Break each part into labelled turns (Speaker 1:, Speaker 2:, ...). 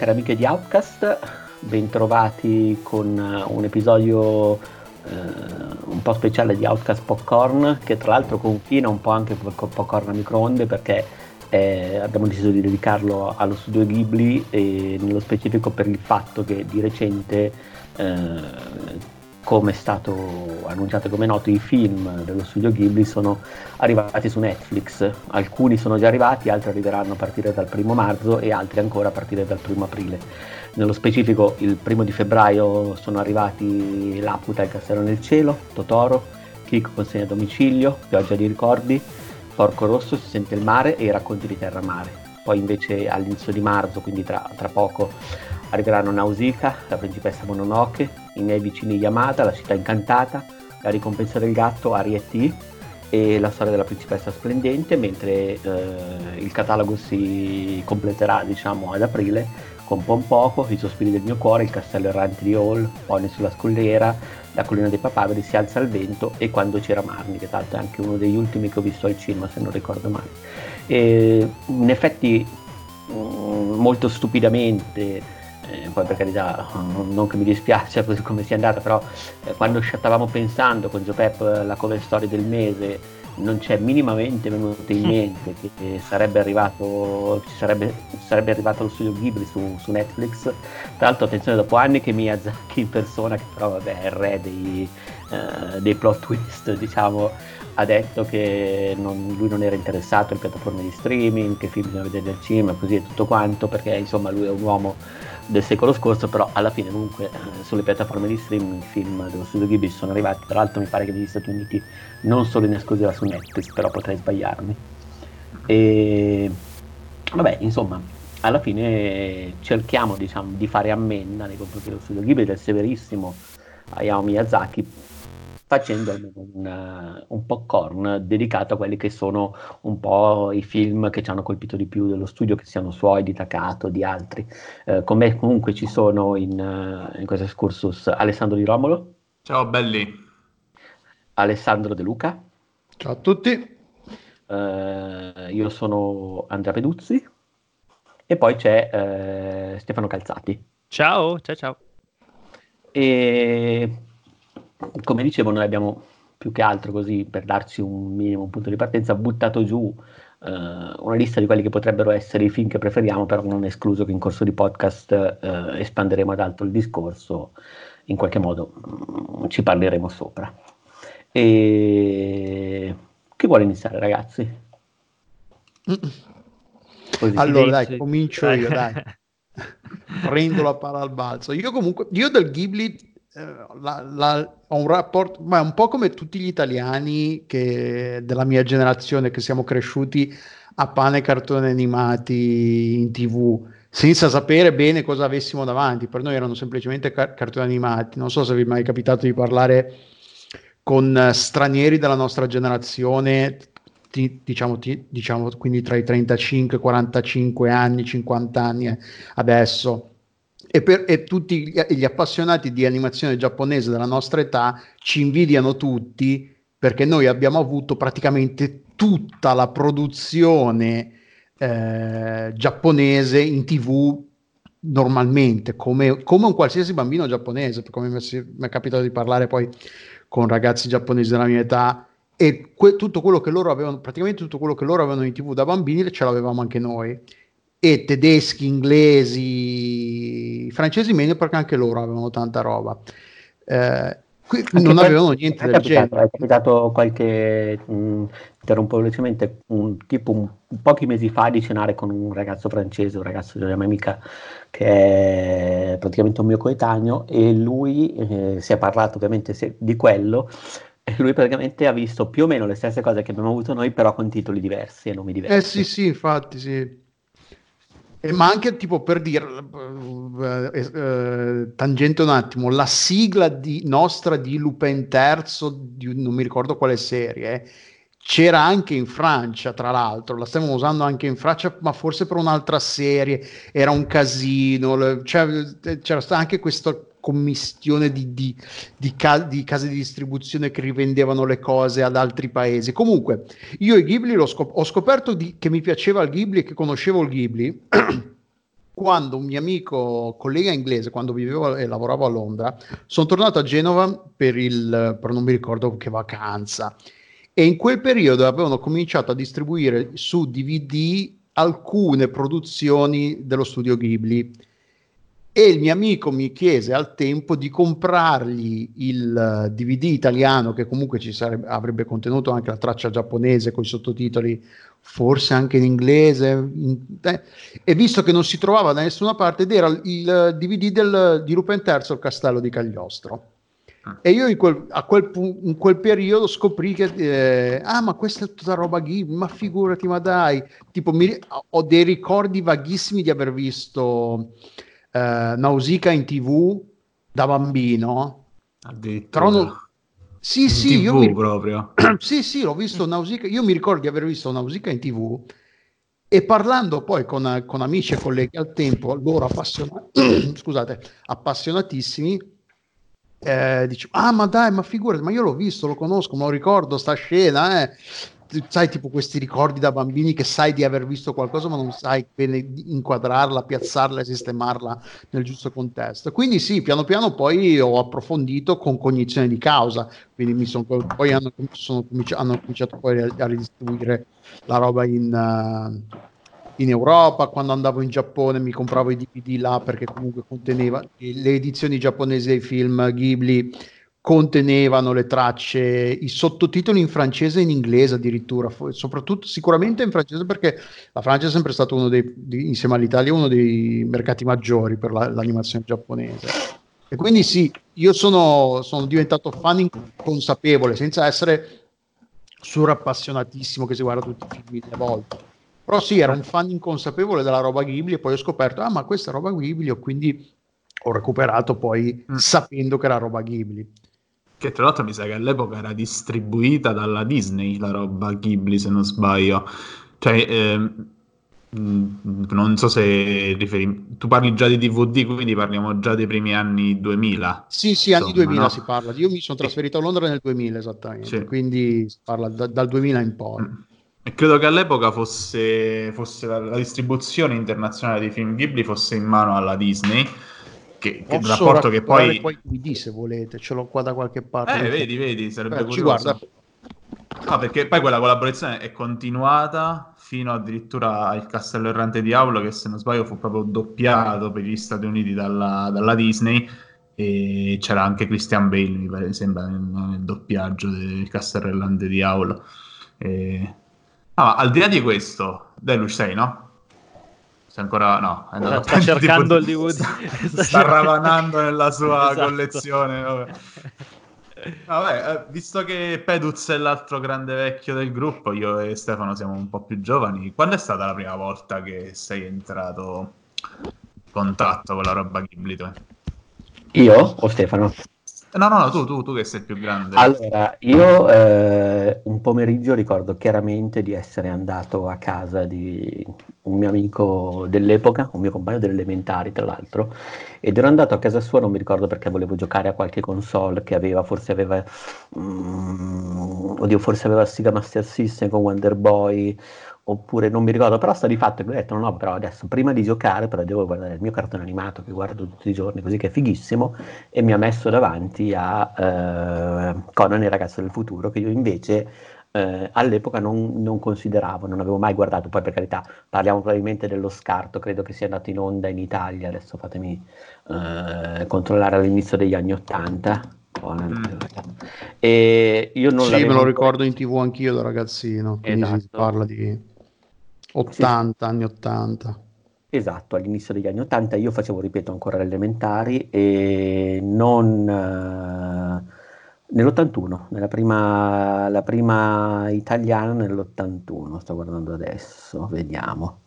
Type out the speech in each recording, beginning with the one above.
Speaker 1: cari amiche di Outcast, bentrovati con un episodio eh, un po' speciale di Outcast Popcorn che tra l'altro confina un po' anche con Popcorn a microonde perché eh, abbiamo deciso di dedicarlo allo studio Ghibli e nello specifico per il fatto che di recente eh, come è stato annunciato come noto i film dello studio Ghibli sono arrivati su Netflix. Alcuni sono già arrivati altri arriveranno a partire dal primo marzo e altri ancora a partire dal primo aprile. Nello specifico il primo di febbraio sono arrivati Laputa e il castello nel cielo Totoro Kiko consegna a domicilio Pioggia di ricordi Porco Rosso si sente il mare e i racconti di Terra Mare. Poi invece all'inizio di marzo quindi tra, tra poco Arriveranno Nausicaa, la principessa Mononoke, i miei vicini Yamada, la città incantata, la ricompensa del gatto, Ariete e la storia della principessa splendente, mentre eh, il catalogo si completerà diciamo ad aprile con Pompoco, I sospiri del mio cuore, Il castello errante di Hall, Pony sulla scogliera, La collina dei papaveri, Si alza il vento e Quando c'era Marni, che l'altro è anche uno degli ultimi che ho visto al cinema se non ricordo male. E, in effetti mm, molto stupidamente eh, poi per carità non che mi dispiace così come sia andata, però eh, quando stavamo pensando con Giopep la cover story del mese non c'è minimamente venuto in mente che sarebbe arrivato, ci sarebbe, sarebbe arrivato lo studio Ghibli su, su, Netflix. Tra l'altro attenzione dopo anni che Miyazaki in persona, che però vabbè, è il re dei, uh, dei plot twist, diciamo, ha detto che non, lui non era interessato alle piattaforme di streaming, che film bisogna vedere del cinema, così e tutto quanto, perché insomma lui è un uomo del secolo scorso, però alla fine comunque eh, sulle piattaforme di streaming i film dello studio Ghibli sono arrivati, tra l'altro mi pare che negli Stati Uniti non solo in esclusiva su Netflix, però potrei sbagliarmi. E vabbè, insomma, alla fine cerchiamo diciamo, di fare ammenda nei confronti dello studio Ghibli del severissimo Hayao Miyazaki facendo un, un popcorn dedicato a quelli che sono un po' i film che ci hanno colpito di più dello studio, che siano suoi, di Takato, di altri. Eh, con me comunque ci sono in, in questo excursus Alessandro Di Romolo.
Speaker 2: Ciao belli.
Speaker 1: Alessandro De Luca.
Speaker 3: Ciao a tutti.
Speaker 1: Uh, io sono Andrea Peduzzi e poi c'è uh, Stefano Calzati.
Speaker 4: Ciao, ciao, ciao.
Speaker 1: E come dicevo, noi abbiamo più che altro così per darci un minimo un punto di partenza buttato giù eh, una lista di quelli che potrebbero essere i film che preferiamo, però non è escluso che in corso di podcast eh, espanderemo ad altro il discorso, in qualche modo mh, mm, ci parleremo sopra. E chi vuole iniziare, ragazzi?
Speaker 3: Così. Allora, dai, comincio io, dai. Prendo la palla al balzo. Io comunque, io del Ghibli la, la, ho un rapporto, ma è un po' come tutti gli italiani che, della mia generazione che siamo cresciuti a pane cartoni animati in tv senza sapere bene cosa avessimo davanti. Per noi erano semplicemente car- cartoni animati. Non so se vi è mai capitato di parlare con stranieri della nostra generazione, ti, diciamo, ti, diciamo quindi tra i 35 e 45 anni, 50 anni eh, adesso e, per, e tutti gli, appassionati di animazione giapponese della nostra età ci invidiano tutti perché noi abbiamo avuto praticamente tutta la produzione eh, giapponese in tv normalmente, come, come, un qualsiasi bambino giapponese, come mi è capitato di parlare poi con ragazzi giapponesi della mia età, e que- tutto quello che loro avevano, praticamente tutto quello che loro avevano in tv da bambini ce l'avevamo anche noi e tedeschi, inglesi, francesi meno perché anche loro avevano tanta roba. Eh, non avevano niente del
Speaker 1: capitato, genere. È capitato qualche, mh, interrompo velocemente, un, tipo un, pochi mesi fa di cenare con un ragazzo francese, un ragazzo della mia amica che è praticamente un mio coetaneo e lui eh, si è parlato ovviamente di quello e lui praticamente ha visto più o meno le stesse cose che abbiamo avuto noi però con titoli diversi e nomi diversi.
Speaker 3: Eh sì sì infatti sì. Eh, ma anche tipo per dire, eh, eh, eh, tangente un attimo, la sigla di, nostra di Lupin Terzo, di, non mi ricordo quale serie, c'era anche in Francia, tra l'altro, la stavamo usando anche in Francia, ma forse per un'altra serie, era un casino, cioè, c'era anche questo commistione di, di, di, ca- di, case di distribuzione che rivendevano le cose ad altri paesi. Comunque, io i Ghibli scop- ho scoperto che mi piaceva il Ghibli e che conoscevo il Ghibli quando un mio amico, collega inglese, quando vivevo e lavoravo a Londra, sono tornato a Genova per il, per non mi ricordo che vacanza, e in quel periodo avevano cominciato a distribuire su DVD alcune produzioni dello studio Ghibli e il mio amico mi chiese al tempo di comprargli il DVD italiano che comunque ci sarebbe, avrebbe contenuto anche la traccia giapponese con i sottotitoli forse anche in inglese in, eh, e visto che non si trovava da nessuna parte ed era il DVD del, di Lupin III il castello di Cagliostro. Ah. e io in quel, quel, in quel, periodo scoprì che eh, ah ma questa è tutta roba Ghibli ma figurati ma dai tipo mi, ho dei ricordi vaghissimi di aver visto eh, Nausicaa in tv da bambino.
Speaker 2: Non...
Speaker 3: Sì, in sì, TV io mi...
Speaker 2: proprio.
Speaker 3: sì, sì, l'ho visto Nausicaa. Io mi ricordo di aver visto Nausicaa in tv e parlando poi con, con amici e colleghi al tempo, loro appassionati, scusate, appassionatissimi, eh, dice, ah ma dai, ma figurati, ma io l'ho visto, lo conosco, me lo ricordo, sta scena, eh sai tipo questi ricordi da bambini che sai di aver visto qualcosa ma non sai bene inquadrarla, piazzarla e sistemarla nel giusto contesto. Quindi sì, piano piano poi ho approfondito con cognizione di causa, quindi mi sono, poi hanno, sono hanno cominciato poi a, a ridistribuire la roba in, uh, in Europa, quando andavo in Giappone mi compravo i DVD là perché comunque conteneva le edizioni giapponesi dei film Ghibli contenevano le tracce, i sottotitoli in francese e in inglese addirittura, soprattutto sicuramente in francese perché la Francia è sempre stato uno dei, di, insieme all'Italia, uno dei mercati maggiori per la, l'animazione giapponese. E quindi sì, io sono, sono diventato fan inconsapevole, senza essere surappassionatissimo che si guarda tutti i film mille volte. Però sì, ero un fan inconsapevole della roba Ghibli e poi ho scoperto, ah ma questa è roba Ghibli, e quindi ho recuperato poi mm. sapendo che era roba Ghibli.
Speaker 2: Che tra l'altro mi sa che all'epoca era distribuita dalla Disney la roba Ghibli, se non sbaglio. Cioè, eh, non so se riferi... tu parli già di DVD, quindi parliamo già dei primi anni 2000.
Speaker 3: Sì, sì, insomma, anni 2000 no? si parla. Io mi sono trasferito a Londra nel 2000 esattamente, sì. quindi si parla da, dal 2000 in poi. Mm.
Speaker 2: E credo che all'epoca fosse, fosse la, la, distribuzione internazionale dei film Ghibli fosse in mano alla Disney che, che rapporto che poi...
Speaker 3: poi DVD se volete, ce l'ho qua da qualche parte.
Speaker 2: Eh, vedi, vedi, sarebbe Beh, ci guarda. No, perché poi quella collaborazione è continuata fino addirittura al Castello Errante di Aulo, che se non sbaglio fu proprio doppiato per gli Stati Uniti dalla, dalla Disney e c'era anche Christian Bale, mi pare, sembra, nel, nel doppiaggio del Castello Errante di Aulo. E... Ah, al di là di questo, Deluxe sei, no? Se ancora no,
Speaker 1: è andato sta cercando il DVD.
Speaker 2: Sta, sta ravanando nella sua esatto. collezione. Vabbè. Vabbè, eh, visto che Peduz è l'altro grande vecchio del gruppo, io e Stefano siamo un po' più giovani. Quando è stata la prima volta che sei entrato in contatto con la roba Ghibli?
Speaker 1: Io o Stefano?
Speaker 2: No, no, no, tu, tu, tu che sei più grande.
Speaker 1: Allora, io eh, un pomeriggio ricordo chiaramente di essere andato a casa di un mio amico dell'epoca, un mio compagno delle elementari tra l'altro, ed ero andato a casa sua, non mi ricordo perché volevo giocare a qualche console che aveva, forse aveva, mm, oddio, forse aveva Sega Master System con Wonder Boy, oppure non mi ricordo, però sta di fatto che ho detto no, no, però adesso prima di giocare però devo guardare il mio cartone animato che guardo tutti i giorni, così che è fighissimo, e mi ha messo davanti a eh, Conan il ragazzo del futuro, che io invece eh, all'epoca non, non, consideravo, non avevo mai guardato, poi per carità parliamo probabilmente dello scarto, credo che sia andato in onda in Italia, adesso fatemi eh, controllare all'inizio degli anni Ottanta. Mm. E io non
Speaker 3: sì, me lo ricordo in tv anch'io da ragazzino, esatto. si parla di 80, sì. anni 80.
Speaker 1: Esatto, all'inizio degli anni 80 io facevo, ripeto, ancora le elementari e non... Uh, nell'81, nella prima, la prima italiana nell'81, sto guardando adesso, vediamo.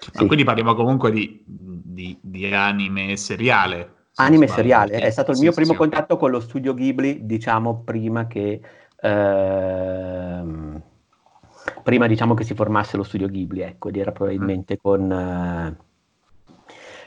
Speaker 2: Sì. quindi parliamo comunque di, di, di anime seriale.
Speaker 1: Anime seriale, è stato il mio primo contatto con lo studio Ghibli, diciamo, prima che... Ehm, prima diciamo che si formasse lo studio Ghibli, ecco, ed era probabilmente con, eh,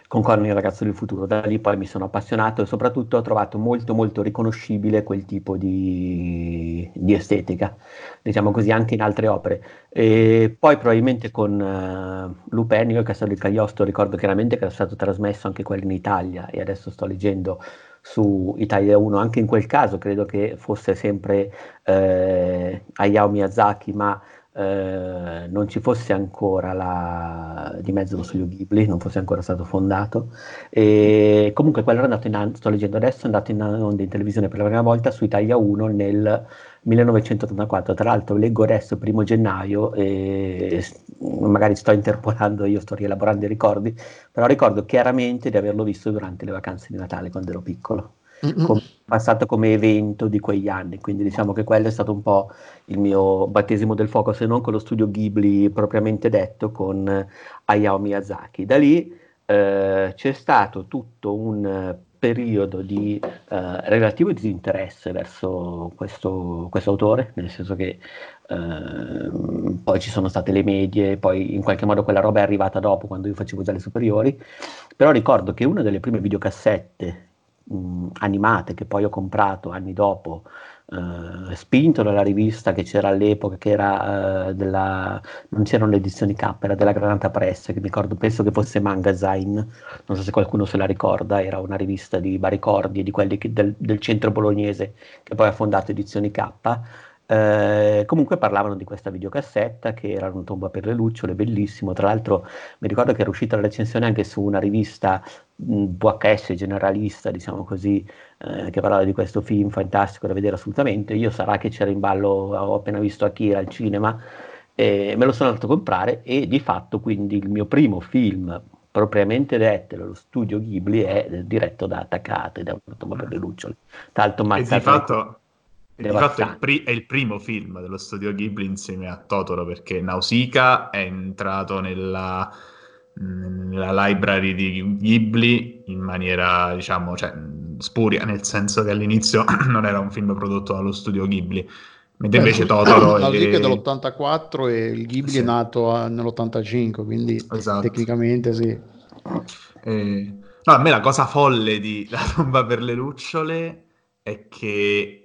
Speaker 1: con Conan il ragazzo del futuro. Da lì poi mi sono appassionato e soprattutto ho trovato molto molto riconoscibile quel tipo di, di estetica, diciamo così, anche in altre opere. E poi probabilmente con uh, Lupin, io il Castello di Cagliostro ricordo chiaramente che era stato trasmesso anche quello in Italia e adesso sto leggendo su Italia 1, anche in quel caso credo che fosse sempre eh, Hayao Miyazaki, ma eh, non ci fosse ancora la, di mezzo lo studio Ghibli, non fosse ancora stato fondato. E comunque quello era andato in sto leggendo adesso, è andato in onda in televisione per la prima volta su Italia 1 nel 1984. Tra l'altro leggo adesso, primo gennaio, e magari sto interpolando, io sto rielaborando i ricordi, però ricordo chiaramente di averlo visto durante le vacanze di Natale quando ero piccolo com- passato come evento di quegli anni, quindi diciamo che quello è stato un po' il mio battesimo del fuoco, se non con lo studio Ghibli propriamente detto, con Hayao Miyazaki. Da lì eh, c'è stato tutto un periodo di eh, relativo disinteresse verso questo, autore, nel senso che eh, poi ci sono state le medie, poi in qualche modo quella roba è arrivata dopo, quando io facevo già le superiori, però ricordo che una delle prime videocassette mh, animate che poi ho comprato anni dopo, eh, spinto dalla rivista che c'era all'epoca, che era eh, della, non c'erano le edizioni K, era della Granata Press, che mi ricordo, penso che fosse Magazine, non so se qualcuno se la ricorda, era una rivista di Baricordi di quelli che, del, del centro bolognese che poi ha fondato edizioni K. Eh, comunque parlavano di questa videocassetta che era una tomba per le lucciole, bellissimo. Tra l'altro mi ricordo che era uscita la recensione anche su una rivista mh, VHS generalista, diciamo così, eh, che parlava di questo film fantastico da vedere assolutamente. Io sarà che c'era in ballo, ho appena visto Akira al cinema, e me lo sono andato a comprare e di fatto quindi il mio primo film propriamente detto, lo studio Ghibli è diretto da Takate, da una tomba per le lucciole.
Speaker 2: Tra l'altro, e di fatto di fatto è il, pri- è il, primo film dello studio Ghibli insieme a Totoro perché Nausicaa è entrato nella, nella library di Ghibli in maniera, diciamo, cioè, spuria, nel senso che all'inizio non era un film prodotto dallo studio Ghibli. Mentre Beh, invece Totoro...
Speaker 3: Nausicaa è dell'84 e il Ghibli sì. è nato a, nell'85, quindi esatto. tecnicamente sì.
Speaker 2: Eh, no, a me la cosa folle di La tomba per le lucciole è che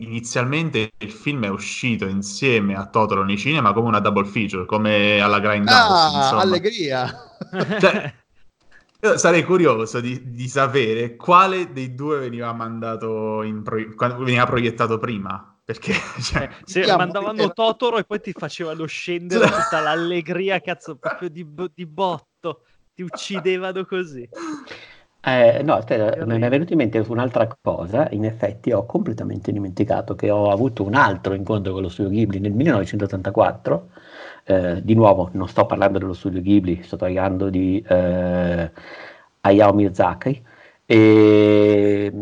Speaker 2: inizialmente il film è uscito insieme a Totoro nei cinema come una double feature, come alla Grindhouse.
Speaker 3: Ah, insomma. allegria!
Speaker 2: Cioè, io sarei curioso di, di, sapere quale dei due veniva mandato in pro... veniva proiettato prima. Perché cioè,
Speaker 4: eh, se diciamo, mandavano era... Totoro e poi ti facevano scendere tutta l'allegria, cazzo, proprio di, di botto, ti uccidevano così.
Speaker 1: Eh, no, aspetta, mi è venuto in mente un'altra cosa. In effetti, ho completamente dimenticato che ho avuto un altro incontro con lo studio Ghibli nel 1984. Eh, di nuovo, non sto parlando dello studio Ghibli, sto parlando di eh, Hayao Miyazaki. E,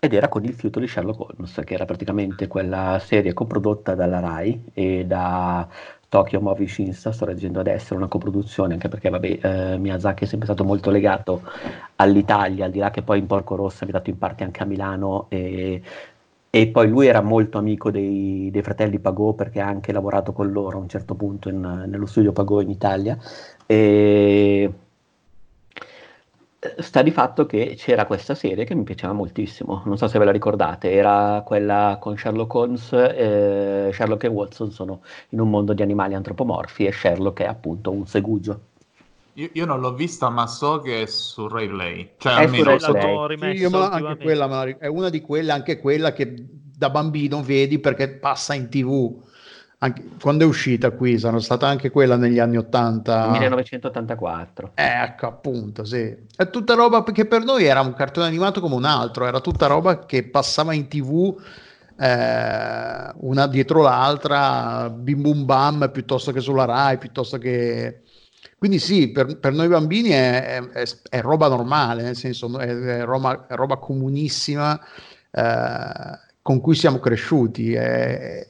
Speaker 1: ed era con il fiuto di Sherlock Holmes, che era praticamente quella serie coprodotta dalla Rai e da Tokyo Movie Shinsa, sto leggendo adesso, una coproduzione, anche perché vabbè, eh, Miyazaki è sempre stato molto legato all'Italia, al di là che poi in Porco Rosso è abitato in parte anche a Milano e, e poi lui era molto amico dei, dei, fratelli Pagò perché ha anche lavorato con loro a un certo punto in, nello studio Pagò in Italia. E, sta di fatto che c'era questa serie che mi piaceva moltissimo, non so se ve la ricordate, era quella con Sherlock Holmes, eh, Sherlock e Watson sono in un mondo di animali antropomorfi e Sherlock è appunto un segugio.
Speaker 2: Io, io non l'ho vista, ma so che è su Ray Play.
Speaker 3: Cioè, è almeno su Ray Play. Sì, anche quella, è una di quelle, anche quella che da bambino vedi perché passa in tv anche, quando è uscita qui? Sono stata anche quella negli anni 80.
Speaker 1: 1984.
Speaker 3: Ecco, appunto, sì. È tutta roba che per noi era un cartone animato come un altro, era tutta roba che passava in tv eh, una dietro l'altra, bim bum bam, piuttosto che sulla Rai, piuttosto che... Quindi sì, per, per noi bambini è, è, è, roba normale, nel senso è, roba, roba comunissima eh, con cui siamo cresciuti. È,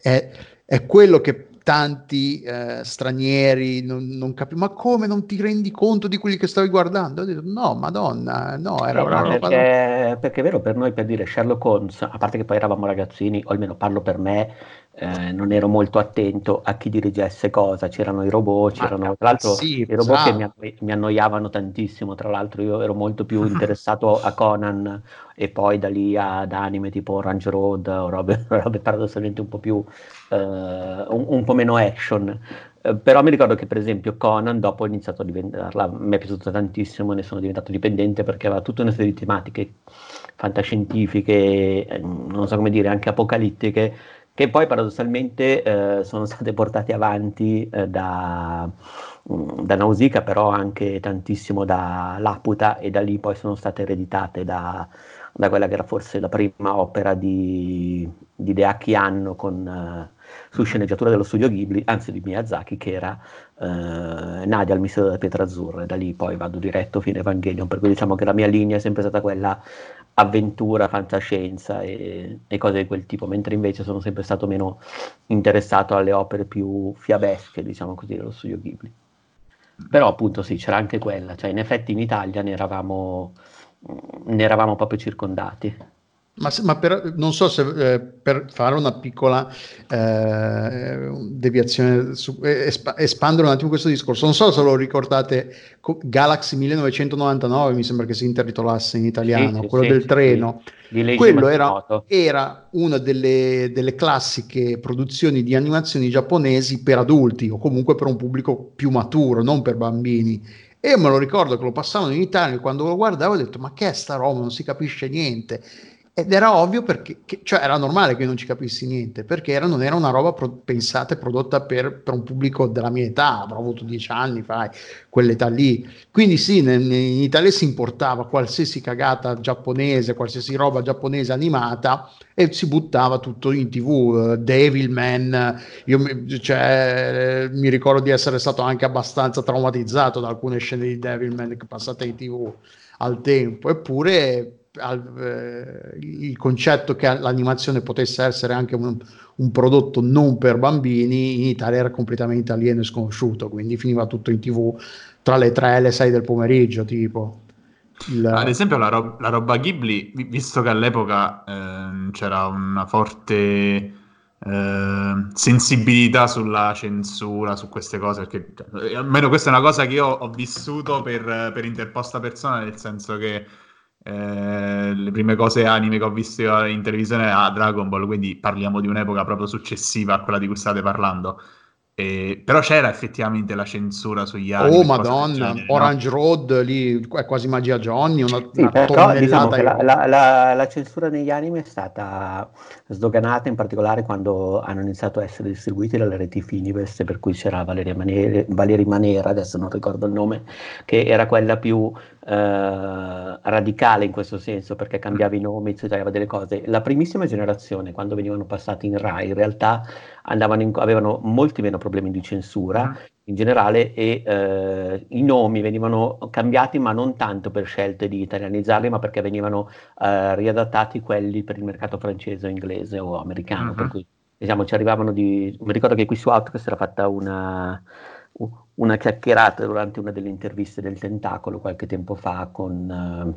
Speaker 3: è quello che tanti eh, stranieri non, non capiscono. Ma come non ti rendi conto di quelli che stavi guardando? Ho detto, no, madonna, no, era
Speaker 1: una roba... Perché, perché è vero, per noi, per dire Sherlock Holmes, a parte che poi eravamo ragazzini, o almeno parlo per me, eh, non ero molto attento a chi dirigesse cosa, c'erano i robot, c'erano tra l'altro sì, i robot bravo. che mi, anno- mi, annoiavano tantissimo, tra l'altro io ero molto più interessato a Conan e poi da lì ad anime tipo Orange Road o robe, robe paradossalmente un po' più, uh, un, un, po' meno action. Uh, però mi ricordo che per esempio Conan dopo ho iniziato a diventare, mi è piaciuto tantissimo, ne sono diventato dipendente perché aveva tutta una serie di tematiche fantascientifiche, eh, non so come dire, anche apocalittiche che poi paradossalmente eh, sono state portate avanti eh, da, mm, da Nausicaa, però anche tantissimo da Laputa e da lì poi sono state ereditate da, da quella che era forse la prima opera di, di Deaki Anno con, uh, su sceneggiatura dello studio Ghibli, anzi di Miyazaki, che era uh, Nadia al mistero della pietra azzurra, e da lì poi vado diretto fino a Evangelion, per cui diciamo che la mia linea è sempre stata quella avventura, fantascienza e, e, cose di quel tipo, mentre invece sono sempre stato meno interessato alle opere più fiabesche, diciamo così, dello studio Ghibli. Però appunto sì, c'era anche quella, cioè in effetti in Italia ne eravamo, ne eravamo proprio circondati.
Speaker 3: Ma, ma per, non so se eh, per fare una piccola eh, deviazione, su, eh, esp- espandere un attimo questo discorso, non so se lo ricordate, Galaxy 1999 mi sembra che si intitolasse in italiano, sì, quello sì, del sì, treno. Quello era, era, una delle, delle classiche produzioni di animazioni giapponesi per adulti o comunque per un pubblico più maturo, non per bambini. E io me lo ricordo che lo passavano in Italia e quando lo guardavo ho detto ma che è sta roba, non si capisce niente ed era ovvio perché, che, cioè era normale che io non ci capissi niente, perché era, non era una roba pro, pensata e prodotta per, per, un pubblico della mia età, avrò avuto dieci anni, fai, quell'età lì. Quindi sì, nel, in Italia si importava qualsiasi cagata giapponese, qualsiasi roba giapponese animata e si buttava tutto in tv, uh, Devilman, io cioè, mi ricordo di essere stato anche abbastanza traumatizzato da alcune scene di Devilman passate in tv al tempo, eppure al, eh, il concetto che l'animazione potesse essere anche un, un, prodotto non per bambini in Italia era completamente alieno e sconosciuto, quindi finiva tutto in tv tra le 3 e le 6 del pomeriggio, tipo.
Speaker 2: Il... Ad esempio la, ro- la, roba Ghibli, visto che all'epoca eh, c'era una forte eh, sensibilità sulla censura, su queste cose, perché cioè, almeno questa è una cosa che io ho vissuto per, per interposta persona, nel senso che eh, le prime cose anime che ho visto in televisione a Dragon Ball, quindi parliamo di un'epoca proprio successiva a quella di cui state parlando. Eh, però c'era effettivamente la censura sugli anime.
Speaker 3: Oh madonna, genere, Orange no? Road lì è quasi magia Johnny, una,
Speaker 1: sì, una però, diciamo la, la, la, la, censura negli anime è stata sdoganata in particolare quando hanno iniziato a essere distribuiti dalle reti Finivest, per cui c'era Valeria Manera, Valeria Manera, adesso non ricordo il nome, che era quella più eh, radicale in questo senso perché cambiava i nomi, citava delle cose. La primissima generazione, quando venivano passati in RAI, in realtà in, avevano molti meno problemi di censura uh-huh. in generale e eh, i nomi venivano cambiati ma non tanto per scelte di italianizzarli ma perché venivano eh, riadattati quelli per il mercato francese o inglese o americano. Uh-huh. Per cui diciamo ci arrivavano di... mi ricordo che qui su Outcast era fatta una una chiacchierata durante una delle interviste del Tentacolo qualche tempo fa con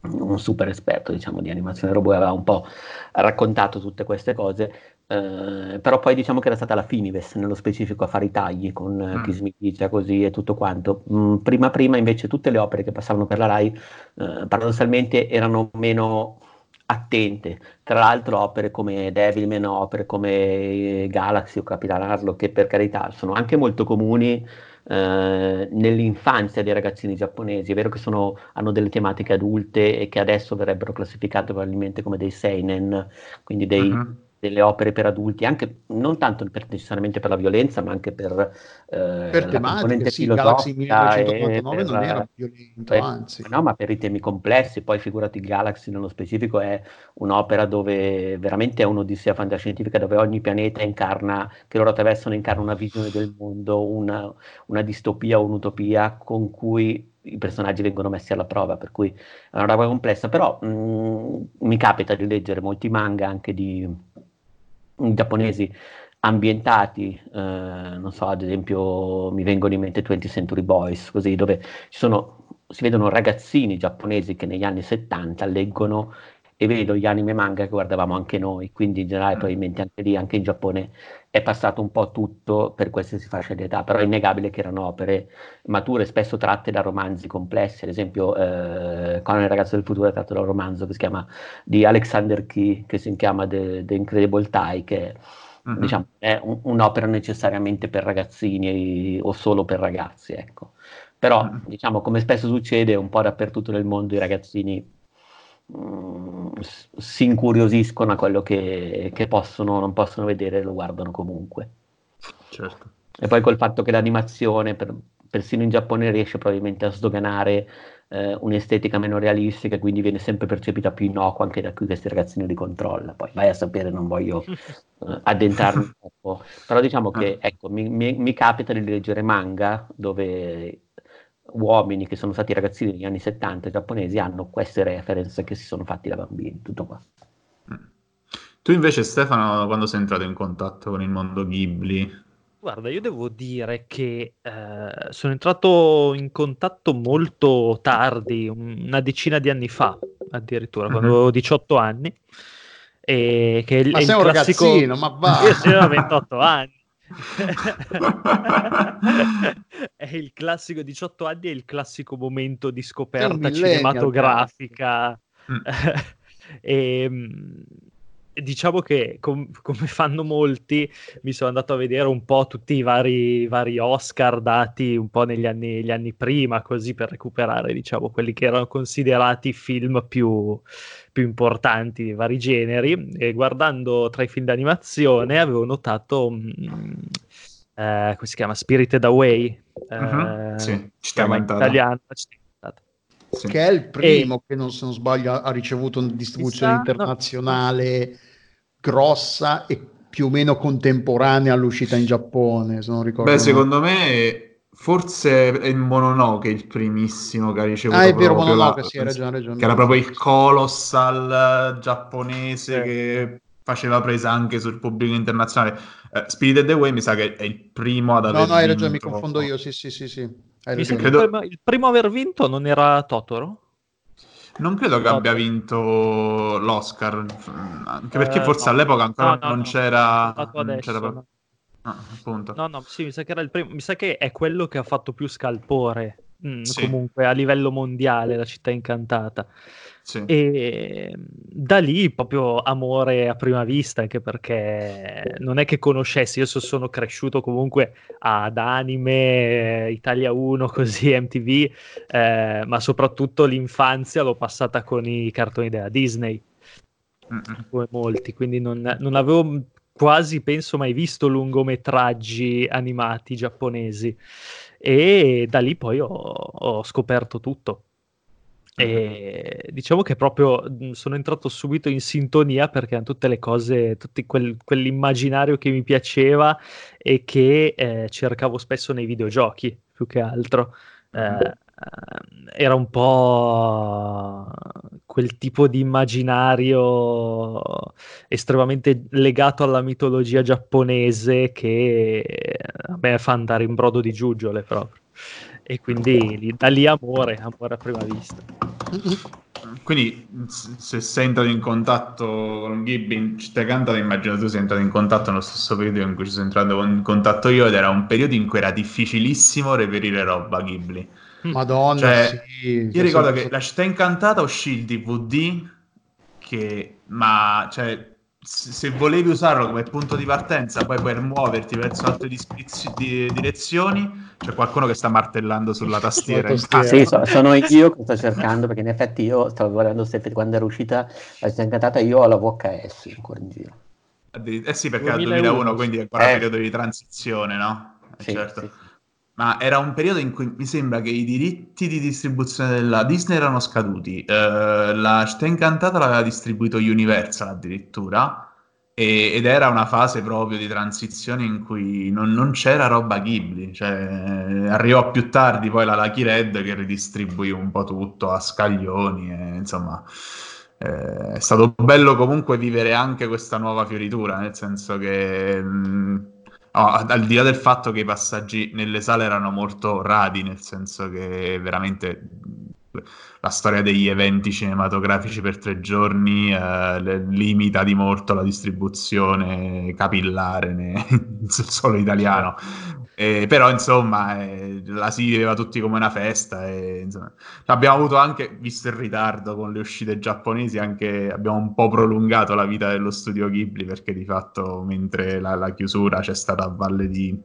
Speaker 1: uh, un super esperto diciamo, di animazione robot aveva un po' raccontato tutte queste cose uh, però poi diciamo che era stata la Finives nello specifico a fare i tagli con mm. Kiss Me così e tutto quanto mm, prima prima invece tutte le opere che passavano per la RAI uh, paradossalmente erano meno attente. Tra l'altro opere come Devilman, opere come Galaxy o Capitan Harlow, che per carità sono anche molto comuni eh, nell'infanzia dei ragazzini giapponesi. È vero che sono, hanno delle tematiche adulte e che adesso verrebbero classificate probabilmente come dei seinen, quindi dei... Uh-huh delle opere per adulti, anche non tanto per, necessariamente per la violenza, ma anche per,
Speaker 3: eh, per tematiche, sì, Galaxy 1999 per, non era violento, per, anzi.
Speaker 1: No, ma per i temi complessi, poi figurati Galaxy nello specifico è un'opera dove veramente è un'odissea fantascientifica dove ogni pianeta incarna, che loro attraversano, incarna una visione del mondo, una, una distopia o un'utopia con cui i personaggi vengono messi alla prova, per cui è una roba complessa, però mh, mm, mi capita di leggere molti manga anche di giapponesi ambientati, eh, non so, ad esempio mi vengono in mente 20th Century Boys, così, dove ci sono, si vedono ragazzini giapponesi che negli anni 70 leggono e vedo gli anime manga che guardavamo anche noi, quindi in generale mm. probabilmente anche lì, anche in Giappone, è passato un po' tutto per qualsiasi fascia di età, però è innegabile che erano opere mature, spesso tratte da romanzi complessi, ad esempio eh, Conan il ragazzo del futuro è tratto da un romanzo che si chiama di Alexander Key, che si chiama The, The Incredible Tie, che uh-huh. diciamo, è un, un'opera necessariamente per ragazzini o solo per ragazzi, ecco. Però, uh-huh. diciamo, come spesso succede un po' dappertutto nel mondo, i ragazzini Si incuriosiscono a quello che, che possono, non possono vedere lo guardano comunque.
Speaker 2: Certo.
Speaker 1: E poi col fatto che l'animazione, per, persino in Giappone, riesce probabilmente a sdoganare eh, un'estetica meno realistica e quindi viene sempre percepita più innocua anche da qui questi ragazzini li controlla. Poi vai a sapere, non voglio eh, addentrarmi troppo. Però diciamo che ah. ecco, mi, mi, mi capita di leggere manga dove uomini che sono stati ragazzini negli anni 70 giapponesi hanno queste reference che si sono fatti da bambini, tutto qua. Mm.
Speaker 2: Tu invece Stefano, quando sei entrato in contatto con il mondo Ghibli?
Speaker 4: Guarda, io devo dire che eh, sono entrato in contatto molto tardi, una decina di anni fa addirittura, mm-hmm. quando avevo 18 anni. E che
Speaker 3: ma è sei un classico... ragazzino, ma va!
Speaker 4: Io avevo 28 anni. È il classico 18 anni, è il classico momento di scoperta cinematografica. E, ehm, diciamo che com- come fanno molti mi sono andato a vedere un po' tutti i vari, vari Oscar dati un po' negli anni, anni, prima così per recuperare diciamo quelli che erano considerati film più, più importanti di vari generi e guardando tra i film d'animazione avevo notato mh, mm, eh, come si chiama Spirited Away
Speaker 2: uh-huh. eh, sì,
Speaker 4: in italiano
Speaker 3: sì. che è il primo e... che non se non sbaglio ha ricevuto una distribuzione Chissà, internazionale no. grossa e più o meno contemporanea all'uscita in Giappone se non ricordo
Speaker 2: beh secondo me Forse è il Mononoke il primissimo che ha ricevuto.
Speaker 3: Ah, è vero, Mononoke, la, sì, hai ragione, ragione.
Speaker 2: Che era proprio il colossal giapponese sì. che faceva presa anche sul pubblico internazionale. Uh, Spirited Away mi sa che è il primo ad aver
Speaker 3: No, no, hai ragione, mi confondo io, sì, sì, sì, sì.
Speaker 4: Mi credo... il, primo, a aver vinto non era Totoro?
Speaker 2: Non credo che abbia vinto l'Oscar, anche perché eh, forse no. all'epoca ancora no, no, non, c'era, non c'era proprio...
Speaker 4: Ah, appunto. No, no, sì, mi sa che era il primo. Mi sa che è quello che ha fatto più scalpore. Mm, sì. Comunque a livello mondiale, la città incantata. Sì. E da lì proprio amore a prima vista, anche perché non è che conoscessi, io sono cresciuto comunque ad anime, Italia 1, così MTV, eh, ma soprattutto l'infanzia l'ho passata con i cartoni della Disney, Mm-mm. come molti, quindi non, non avevo quasi penso mai visto lungometraggi animati giapponesi e da lì poi ho, ho scoperto tutto. E diciamo che proprio sono entrato subito in sintonia perché hanno tutte le cose, tutto quel, quell'immaginario che mi piaceva e che eh, cercavo spesso nei videogiochi più che altro. Eh, era un po' quel tipo di immaginario estremamente legato alla mitologia giapponese che a me fa andare in brodo di giuggiole proprio. E quindi da lì amore, amore a prima vista.
Speaker 2: Quindi se sei entrato in contatto con Ghibli in città cantata, immagino tu sei entrato in contatto nello stesso periodo in cui ci sono entrato in contatto io ed era un periodo in cui era difficilissimo reperire roba Ghibli
Speaker 3: Madonna, cioè, sì,
Speaker 2: io ricordo che La città incantata uscì il DVD che, ma cioè, se volevi usarlo come punto di partenza, poi per muoverti verso altre discrizio- di- direzioni, c'è qualcuno che sta martellando sulla tastiera.
Speaker 1: ah, sì, so, sono io che sto cercando, perché in effetti io stavo guardando quando era uscita la città incantata, io ho la VHS ancora in giro.
Speaker 2: Eh sì, perché 2001, era 2001, quindi è ancora eh. periodo di transizione, no?
Speaker 1: Eh, sì, certo. Sì
Speaker 2: ma era un periodo in cui mi sembra che i diritti di distribuzione della Disney erano scaduti. Uh, la città incantata l'aveva distribuito Universal addirittura. E, ed era una fase proprio di transizione in cui non, non, c'era roba Ghibli. Cioè, arrivò più tardi poi la Lucky Red che ridistribuì un po' tutto a scaglioni. E, insomma, eh, è stato bello comunque vivere anche questa nuova fioritura, nel senso che. Mh, No, al di là del fatto che i passaggi nelle sale erano molto radi, nel senso che veramente la storia degli eventi cinematografici per tre giorni eh, limita di molto la distribuzione capillare ne, solo italiano. Eh, però insomma eh, la si viveva tutti come una festa e insomma, abbiamo avuto anche, visto il ritardo con le uscite giapponesi, anche abbiamo un po' prolungato la vita dello studio Ghibli perché di fatto mentre la, la chiusura c'è stata a valle di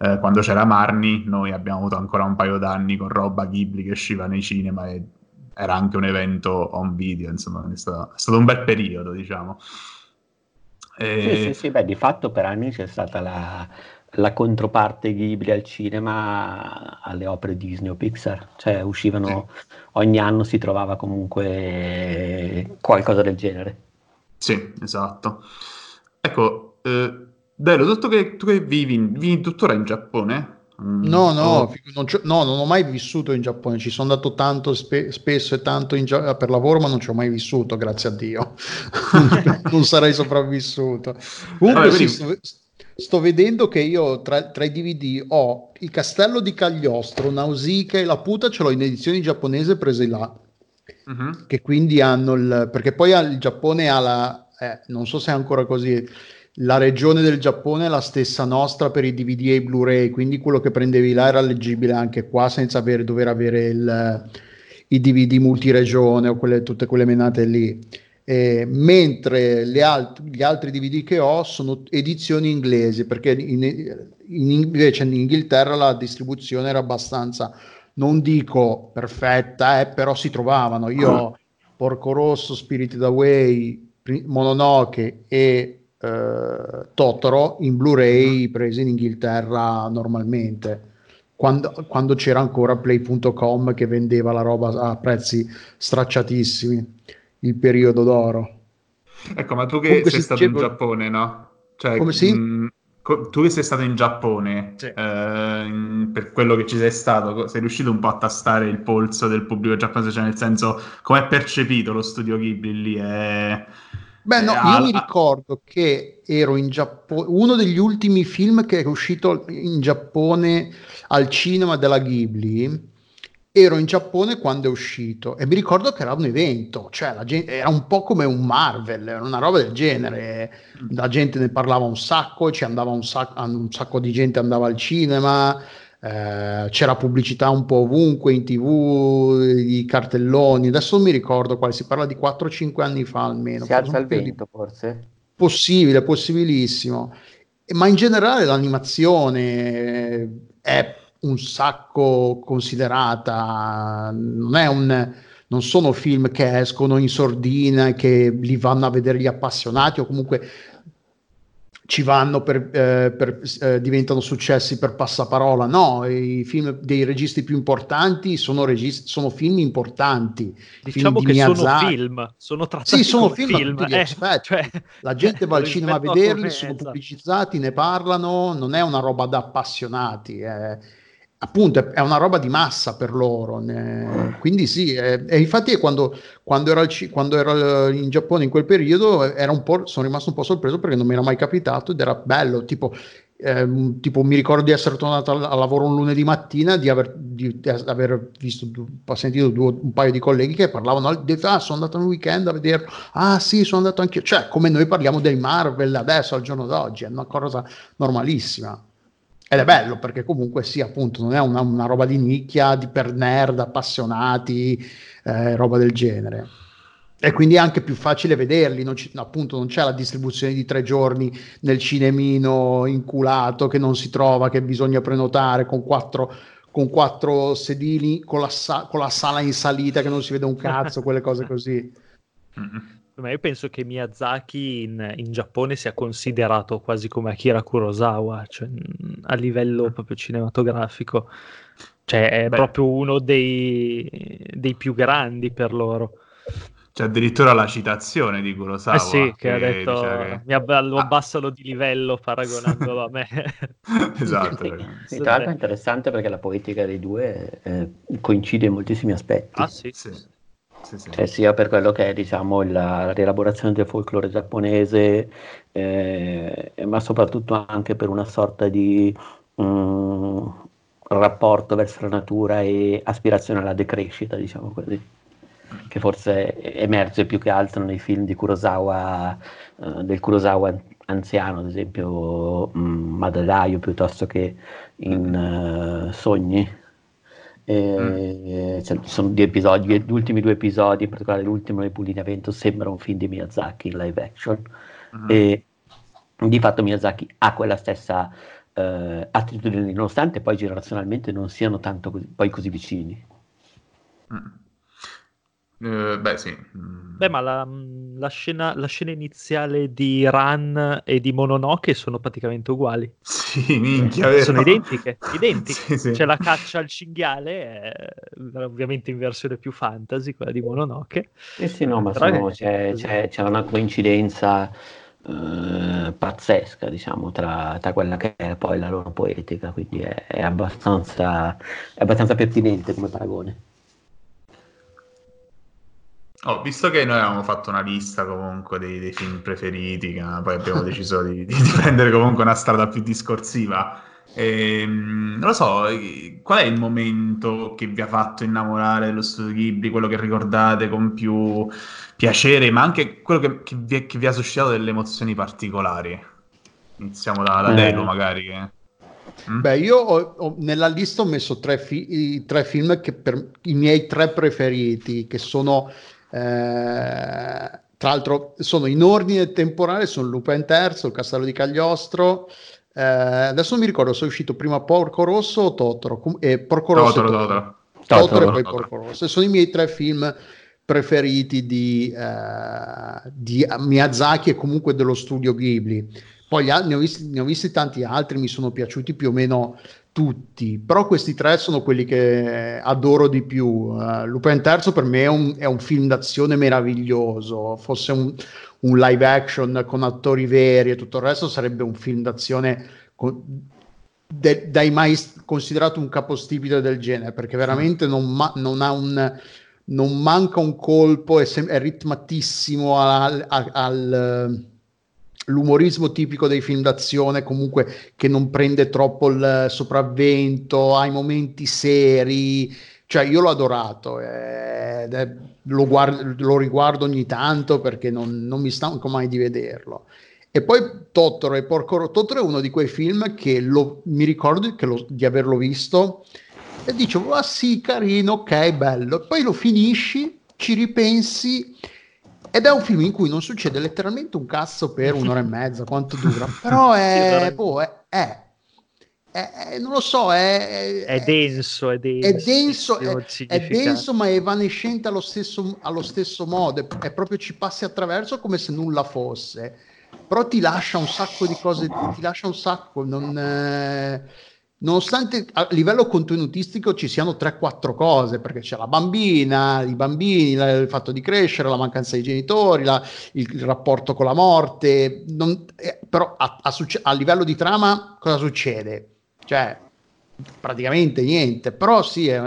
Speaker 2: eh, quando c'era Marni, noi abbiamo avuto ancora un paio d'anni con roba Ghibli che usciva nei cinema e era anche un evento on video, insomma, è stato, è stato un bel periodo, diciamo.
Speaker 1: E... Sì, sì, sì, beh, di fatto per anni c'è stata la, la controparte Ghibli al cinema alle opere Disney o Pixar, cioè uscivano sì. ogni anno si trovava comunque qualcosa del genere.
Speaker 2: Sì, esatto. Ecco, eh, Delo, detto che tu che vivi, vivi tuttora in Giappone?
Speaker 3: Mm, no, no, oh. non no, non ho mai vissuto in Giappone, ci sono andato tanto spe- spesso e tanto Gia- per lavoro, ma non ci ho mai vissuto, grazie a Dio. non sarei sopravvissuto. Comunque, Vabbè, sì, sto, sto, vedendo che io tra, tra, i DVD ho il Castello di Cagliostro, Nausicaa e La Puta, ce l'ho in edizione giapponese prese là. Uh-huh. Che quindi hanno il. perché poi il Giappone ha la. Eh, non so se è ancora così la regione del Giappone è la stessa nostra per i DVD e i Blu-ray, quindi quello che prendevi là era leggibile anche qua senza avere, dover avere il, i DVD multiregione o quelle, tutte quelle menate lì. Eh, mentre alt- gli altri DVD che ho sono edizioni inglesi, perché in, in, invece in Inghilterra la distribuzione era abbastanza, non dico perfetta, eh, però si trovavano. Io Porco Rosso, Spirited Away, Mononoke e eh, Totoro in Blu-ray presi in Inghilterra normalmente. Quando, quando, c'era ancora play.com che vendeva la roba a prezzi stracciatissimi, il periodo d'oro.
Speaker 2: Ecco, ma tu che Comunque sei stato dicevo... in Giappone, no? Cioè,
Speaker 3: Come sì? Mh,
Speaker 2: mm, tu che sei stato in Giappone, sì. eh, per quello che ci sei stato, sei riuscito un po' a tastare il polso del pubblico giapponese, cioè nel senso, come è percepito lo studio Ghibli lì? È
Speaker 3: Beh, no, io mi ricordo che ero in Giappone, uno degli ultimi film che è uscito in Giappone al cinema della Ghibli. Ero in Giappone quando è uscito e mi ricordo che era un evento, cioè gente, era un po' come un Marvel, una roba del genere. La gente ne parlava un sacco, ci andava un sacco, un sacco di gente andava al cinema, eh, c'era pubblicità un po' ovunque in tv, i cartelloni, adesso non mi ricordo quale, si parla di 4-5 anni fa almeno.
Speaker 1: Si alza il vento forse?
Speaker 3: Possibile, possibilissimo. Ma in generale l'animazione è un sacco considerata, non è un non sono film che escono in sordina e che li vanno a vedere gli appassionati o comunque ci vanno per, eh, per eh, diventano successi per passaparola. No, i film dei registi più importanti sono, registi, sono film importanti.
Speaker 4: Diciamo film che sono film, sono trattati
Speaker 3: sì, sono film, film eh, cioè, La gente va al cinema a vederli, sono pubblicizzati, ne parlano, non è una roba da appassionati. Eh appunto è una roba di massa per loro. Ne... Quindi sì, è, e infatti quando, quando, ero quando, ero in Giappone in quel periodo sono rimasto un po' sorpreso perché non mi era mai capitato ed era bello, tipo, eh, tipo mi ricordo di essere tornato a, a lavoro un lunedì mattina, di aver, di, di aver visto, sentito due, un paio di colleghi che parlavano, di, ah sono andato un weekend a vederlo, ah sì sono andato anch'io, cioè come noi parliamo dei Marvel adesso al giorno d'oggi, è una cosa normalissima. Ed è bello perché comunque sì, appunto, non è una, una roba di nicchia, di per nerd, appassionati, eh, roba del genere. E quindi è anche più facile vederli, non ci, appunto non c'è la distribuzione di tre giorni nel cinemino inculato che non si trova, che bisogna prenotare con quattro, con quattro sedili, con la, sa- con la sala in salita che non si vede un cazzo, quelle cose così.
Speaker 4: Ma io penso che Miyazaki in, in, Giappone sia considerato quasi come Akira Kurosawa, cioè, a livello proprio cinematografico. Cioè, è Beh. proprio uno dei, dei, più grandi per loro.
Speaker 2: C'è addirittura la citazione di Kurosawa.
Speaker 4: Eh sì, che, che ha detto che... mi ab- lo ah. abbassano di livello paragonandolo a me.
Speaker 2: esatto.
Speaker 1: Sì, tra l'altro è interessante perché la poetica dei due eh, coincide in moltissimi aspetti.
Speaker 4: Ah sì, sì.
Speaker 1: Sì, sì. Cioè, sia per quello che è diciamo, la rielaborazione del folklore giapponese, eh, ma soprattutto anche per una sorta di um, rapporto verso la natura e aspirazione alla decrescita, diciamo così, che forse emerge più che altro nei film di Kurosawa, uh, del Kurosawa anziano, ad esempio um, Madadaio, piuttosto che in uh, Sogni. E, mm. cioè, sono due episodi, gli ultimi due episodi, in particolare l'ultimo dei Pullini a Vento, sembra un film di Miyazaki in live action. Mm. E di fatto Miyazaki ha quella stessa uh, attitudine, nonostante poi generazionalmente non siano tanto così, poi così vicini.
Speaker 2: Mm. Uh, beh, sì.
Speaker 4: Beh, ma la, la, scena, la, scena, iniziale di Run e di Mononoke sono praticamente uguali.
Speaker 2: Sì, minchia, vero?
Speaker 4: Sono identiche, identiche. sì, sì. C'è la caccia al cinghiale, è, ovviamente in versione più fantasy, quella di Mononoke.
Speaker 1: Sì, sì, no, ma sono, c'è, c'è, c'è, una coincidenza eh, pazzesca, diciamo, tra, tra, quella che è poi la loro poetica, quindi è, è, abbastanza, è abbastanza pertinente come paragone.
Speaker 2: Oh, visto che noi avevamo fatto una lista comunque dei, dei film preferiti, che poi abbiamo deciso di, di, prendere comunque una strada più discorsiva, ehm, non lo so, qual è il momento che vi ha fatto innamorare dello studio Ghibli, quello che ricordate con più piacere, ma anche quello che, che, vi, che vi, ha suscitato delle emozioni particolari? Iniziamo da, da eh. magari. Che...
Speaker 3: Mm? Beh, io ho, ho, nella lista ho messo tre, fi- tre film che per i miei tre preferiti, che sono eh, tra l'altro sono in ordine temporale, sono Lupin Terzo, il Castello di Cagliostro. Eh, adesso non mi ricordo se è uscito prima Porco Rosso o Totoro. Eh, Porco Rosso Totoro, Totoro. Totoro, Totoro, e poi Porco Rosso. sono i miei tre film preferiti di, uh, di, Miyazaki e comunque dello studio Ghibli. Poi ne ho, visti, ne ho visti tanti altri, mi sono piaciuti più o meno tutti, però questi tre sono quelli che adoro di più. Uh, Lupin III per me è un, è un, film d'azione meraviglioso, fosse un, un, live action con attori veri e tutto il resto sarebbe un film d'azione con, de, dai mai considerato un capostipite del genere, perché veramente non, ma, non ha un non manca un colpo, è, sem- è ritmatissimo al, al, al l'umorismo tipico dei film d'azione, comunque che non prende troppo il sopravvento, ha i momenti seri. Cioè, io l'ho adorato, eh, lo, guard- lo, riguardo ogni tanto perché non, non, mi stanco mai di vederlo. E poi Totoro e Porco. Totoro è uno di quei film che lo, mi ricordo lo, di averlo visto e dicevo, ah sì, carino, ok, bello. Poi lo finisci, ci ripensi ed è un film in cui non succede letteralmente un cazzo per un'ora e mezza, quanto dura, però è, boh, è, è, è, non lo so, è,
Speaker 4: è denso, è denso,
Speaker 3: è denso, ma è evanescente allo stesso, allo stesso modo, è, proprio ci passi attraverso come se nulla fosse, però ti lascia un sacco di cose, ti lascia un sacco, non... Eh, nonostante a livello contenutistico ci siano 3-4 cose, perché c'è la bambina, i bambini, la, il fatto di crescere, la mancanza di genitori, la, il, il, rapporto con la morte, non, eh, però a, a, a, livello di trama cosa succede? Cioè, praticamente niente, però sì, eh,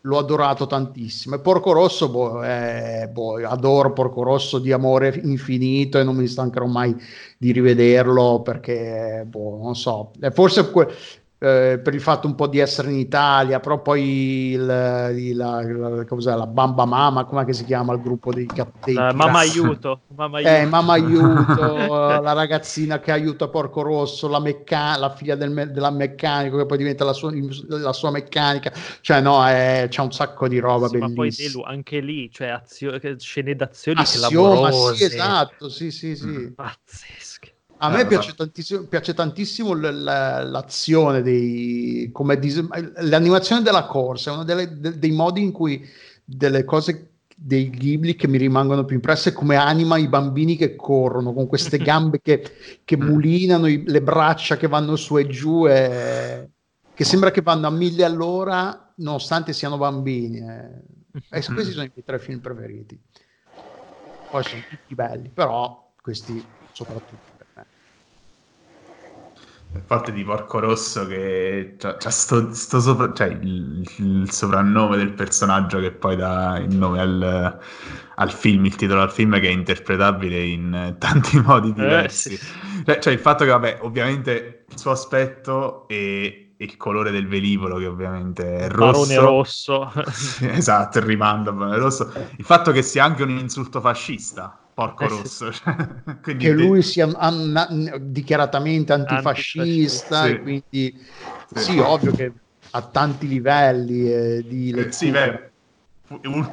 Speaker 3: l'ho adorato tantissimo. E Porco Rosso, boh, eh, boh, adoro Porco Rosso di amore infinito e non mi stancherò mai di rivederlo perché, boh, non so, forse que- eh, per il fatto un po' di essere in Italia, però poi il, il, la, la, la, Bamba Mama, come si chiama il gruppo dei,
Speaker 4: dei uh, Mamma Aiuto,
Speaker 3: Mamma Aiuto, eh, Mamma Aiuto la ragazzina che aiuta Porco Rosso, la, mecca- la figlia del me- della meccanico che poi diventa la sua, la sua meccanica, cioè no, è, c'è un sacco di roba sì, bellissima. Ma poi Delu,
Speaker 4: anche lì, cioè azio- scene d'azione
Speaker 3: Azione, che Sì, esatto, sì, sì, sì.
Speaker 4: Mm, pazzesco.
Speaker 3: A me eh, piace tantissimo, piace tantissimo l'azione, dei, come dis- l'animazione della corsa, è uno delle, de- dei modi in cui delle cose dei Ghibli che mi rimangono più impresse come anima i bambini che corrono con queste gambe che, che mulinano, i, le braccia che vanno su e giù, e, che sembra che vanno a mille all'ora nonostante siano bambini. Eh. E questi sono i miei tre film preferiti. Poi sono tutti belli, però questi soprattutto
Speaker 2: parte di Porco Rosso che c'ha, c'ha sto, sto sopra, cioè il, il, soprannome del personaggio che poi dà il nome al, al, film, il titolo al film che è interpretabile in tanti modi eh, diversi. Eh, sì. cioè, cioè, il fatto che, vabbè, ovviamente il suo aspetto e il colore del velivolo che ovviamente è
Speaker 4: rosso. Barone rosso.
Speaker 2: esatto, il rimando al barone rosso. Il fatto che sia anche un insulto fascista, porco eh, rosso.
Speaker 3: Sì. che lui sia an- dichiaratamente antifascista, antifascista. Sì. quindi sì. sì. ovvio che a tanti livelli eh, di
Speaker 2: lettura. Sì, beh,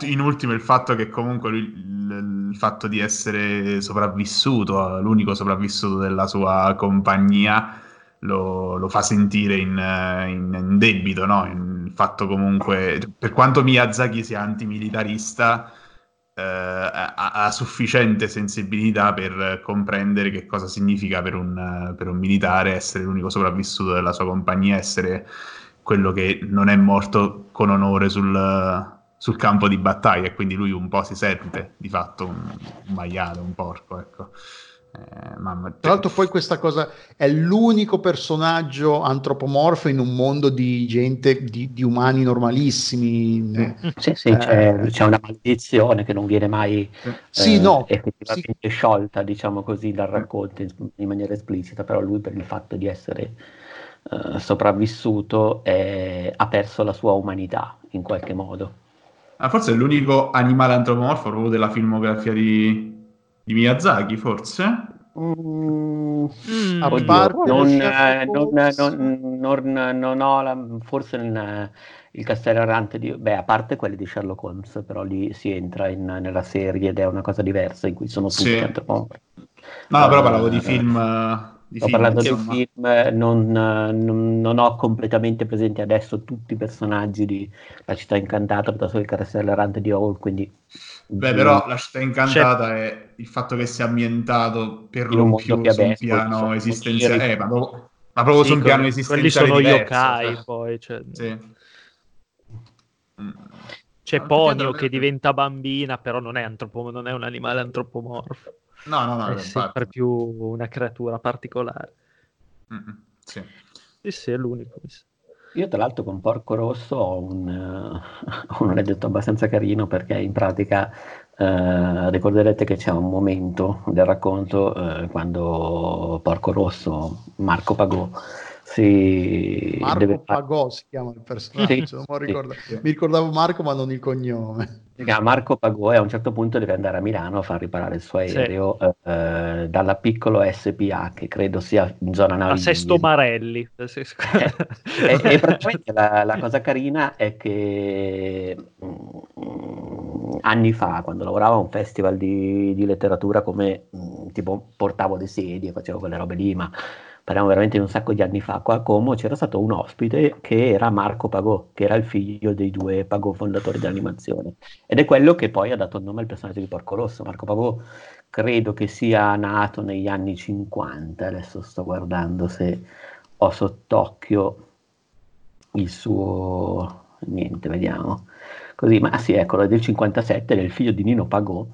Speaker 2: in ultimo il fatto che comunque lui, il, fatto di essere sopravvissuto, l'unico sopravvissuto della sua compagnia, lo, lo fa sentire in, in, in debito, no? il fatto comunque, per quanto Miyazaki sia antimilitarista, eh, ha, ha, sufficiente sensibilità per comprendere che cosa significa per un, per un militare essere l'unico sopravvissuto della sua compagnia, essere quello che non è morto con onore sul, sul campo di battaglia e quindi lui un po' si sente di fatto un, un maiale, un porco, ecco.
Speaker 3: Eh, mamma, Tra l'altro poi questa cosa è l'unico personaggio antropomorfo in un mondo di gente, di, di umani normalissimi.
Speaker 1: Mm. Sì, sì, eh, c'è, c'è, una maledizione che non viene mai
Speaker 3: sì, eh, no,
Speaker 1: effettivamente sì. sciolta, diciamo così, dal racconto in, in, maniera esplicita, però lui per il fatto di essere sopravvissuto è, ha perso la sua umanità in qualche modo.
Speaker 2: Ah, forse è l'unico animale antropomorfo proprio della filmografia di, di Miyazaki, forse?
Speaker 1: Mm, mm, a parte non, eh, non, non, non, ho la, forse il, il castello errante di beh a parte quelli di Sherlock Holmes però lì si entra in, nella serie ed è una cosa diversa in cui sono tutti sì.
Speaker 2: no uh, però parlavo di film
Speaker 1: Sto film, parlando insomma. di film, non, non, non, ho completamente presenti adesso tutti i personaggi di La città incantata, piuttosto che il castello errante di Hall, quindi...
Speaker 2: Beh, però La città incantata C'è... è il fatto che sia ambientato per lo più su un piano esistenziale, eh, ma, proprio, ma proprio sì, su un piano esistenziale
Speaker 4: Quelli sono diverso, yokai, cioè. poi... Cioè... Sì. C'è Ponio che diventa bambina, però non è, antropo- non è un animale antropomorfo.
Speaker 2: No, no, no,
Speaker 4: è sempre più una creatura particolare.
Speaker 2: Mm-mm, sì.
Speaker 4: sì, sì, è l'unico.
Speaker 1: Io tra l'altro con Porco Rosso ho un, uh, un aneddoto abbastanza carino perché in pratica uh, ricorderete che c'è un momento del racconto uh, quando Porco Rosso, Marco Pagò, si
Speaker 3: Marco deve... Pagò si chiama il personaggio, sì, mi, ricordo. sì. mi ricordavo Marco ma non il cognome.
Speaker 1: Marco Pagò e a un certo punto deve andare a Milano a far riparare il suo aereo sì. eh, dalla piccolo SPA che credo sia in zona Navigli.
Speaker 4: A Sesto Marelli.
Speaker 1: Eh, e, e praticamente la, la, cosa carina è che mh, mm, anni fa quando lavoravo a un festival di, di letteratura come mh, mm, tipo portavo le sedie, facevo quelle robe lì ma parliamo veramente di un sacco di anni fa, qua a Como c'era stato un ospite che era Marco Pagò, che era il figlio dei due Pagò fondatori dell'animazione. Ed è quello che poi ha dato il nome al personaggio di Porco Rosso. Marco Pagò credo che sia nato negli anni 50, adesso sto guardando se ho sott'occhio il suo... niente, vediamo. Così, ma sì, eccolo, è del 57, del figlio di Nino Pagò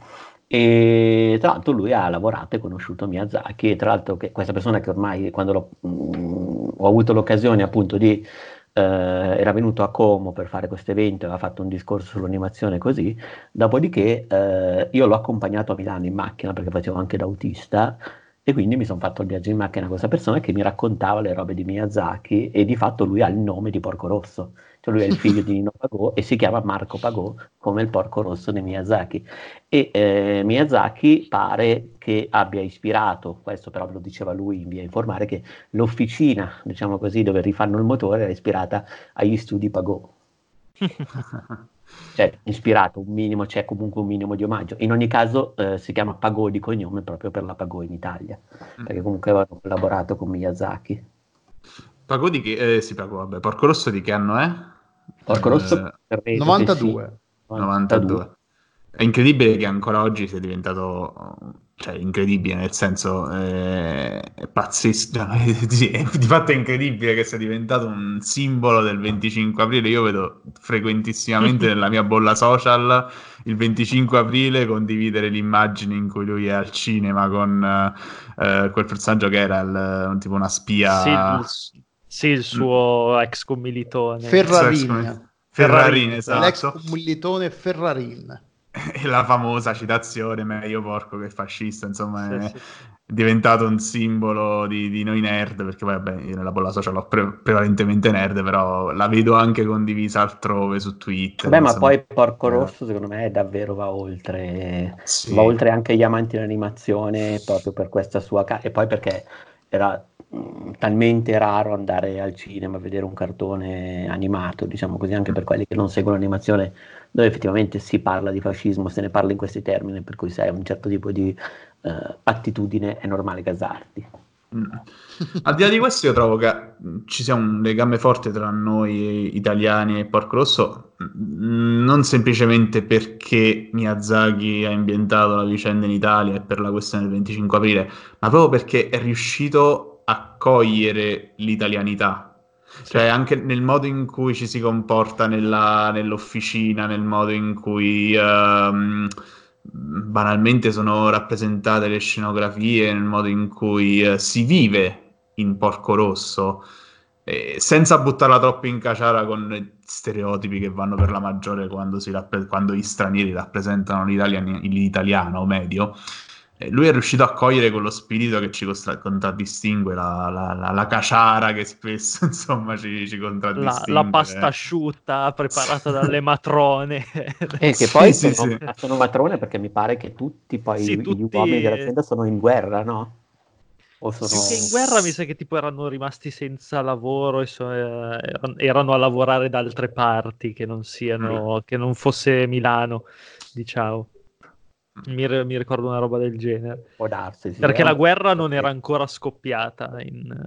Speaker 1: e tra l'altro lui ha lavorato e conosciuto Miyazaki, e tra l'altro che questa persona che ormai quando mh, mm, ho avuto l'occasione appunto di eh, era venuto a Como per fare questo evento, aveva fatto un discorso sull'animazione così, dopodiché eh, io l'ho accompagnato a Milano in macchina perché facevo anche da autista e quindi mi sono fatto il viaggio in macchina con questa persona che mi raccontava le robe di Miyazaki e di fatto lui ha il nome di Porco Rosso cioè lui è il figlio di Nino Pagò e si chiama Marco Pagò come il porco rosso di Miyazaki. E eh, Miyazaki pare che abbia ispirato, questo però lo diceva lui in via informare, che l'officina, diciamo così, dove rifanno il motore era ispirata agli studi Pagò. cioè, ispirato un minimo, c'è comunque un minimo di omaggio. In ogni caso eh, si chiama Pagò di cognome proprio per la Pagò in Italia, mm. perché comunque avevano collaborato con Miyazaki.
Speaker 2: Pagò di che? Eh, sì, Pagò, vabbè. Porco Rosso di che anno è?
Speaker 1: Porco Rosso
Speaker 3: eh, 92.
Speaker 2: Sì. 92. È incredibile che ancora oggi sia diventato cioè incredibile nel senso eh, è pazzesco sì, di fatto è incredibile che sia diventato un simbolo del 25 aprile io vedo frequentissimamente nella mia bolla social il 25 aprile condividere l'immagine in cui lui è al cinema con eh, quel personaggio che era il, tipo una spia
Speaker 4: sì, sì, il suo ex commilitone.
Speaker 3: Ferrarin.
Speaker 2: Ferrarin, esatto. L'ex
Speaker 3: commilitone Ferrarin.
Speaker 2: e la famosa citazione meglio porco che fascista, insomma, sì, è sì. diventato un simbolo di, di, noi nerd, perché poi vabbè, io nella bolla social ho pre- prevalentemente nerd, però la vedo anche condivisa altrove su Twitter.
Speaker 1: Beh, ma poi Porco Rosso secondo me davvero va oltre, sì. va oltre anche gli amanti dell'animazione proprio per questa sua... Ca- e poi perché era Mm, talmente raro andare al cinema a vedere un cartone animato, diciamo così, anche per quelli che non seguono l'animazione, dove effettivamente si parla di fascismo, se ne parla in questi termini, per cui se hai un certo tipo di uh, attitudine è normale casarti.
Speaker 2: Al di là di questo, io trovo che ci sia un legame forte tra noi italiani e Porco Rosso, mm, non semplicemente perché Miyazaki ha ambientato la vicenda in Italia e per la questione del 25 aprile, ma proprio perché è riuscito accogliere l'italianità. Cioè, anche nel modo in cui ci si comporta nella, nell'officina, nel modo in cui uh, banalmente sono rappresentate le scenografie, nel modo in cui uh, si vive in Porco Rosso, eh, senza buttarla troppo in caciara con stereotipi che vanno per la maggiore quando, rappre- quando gli stranieri rappresentano l'italiano medio lui è riuscito a cogliere quello spirito che ci contra- contraddistingue, la, la, la, la, caciara che spesso insomma ci, ci contraddistingue.
Speaker 4: La, pasta asciutta preparata dalle matrone.
Speaker 1: e che poi sì, sono, sì, sono, matrone perché mi pare che tutti poi sì, tutti... gli uomini dell'azienda sono in guerra, no?
Speaker 4: O sono... Sì, in guerra mi sa che tipo erano rimasti senza lavoro e so, eh, erano a lavorare da altre parti che non siano, mm. che non fosse Milano, diciamo. Mi, mi, ricordo una roba del genere.
Speaker 1: Può darsi. Sì,
Speaker 4: Perché la guerra non era ancora scoppiata in,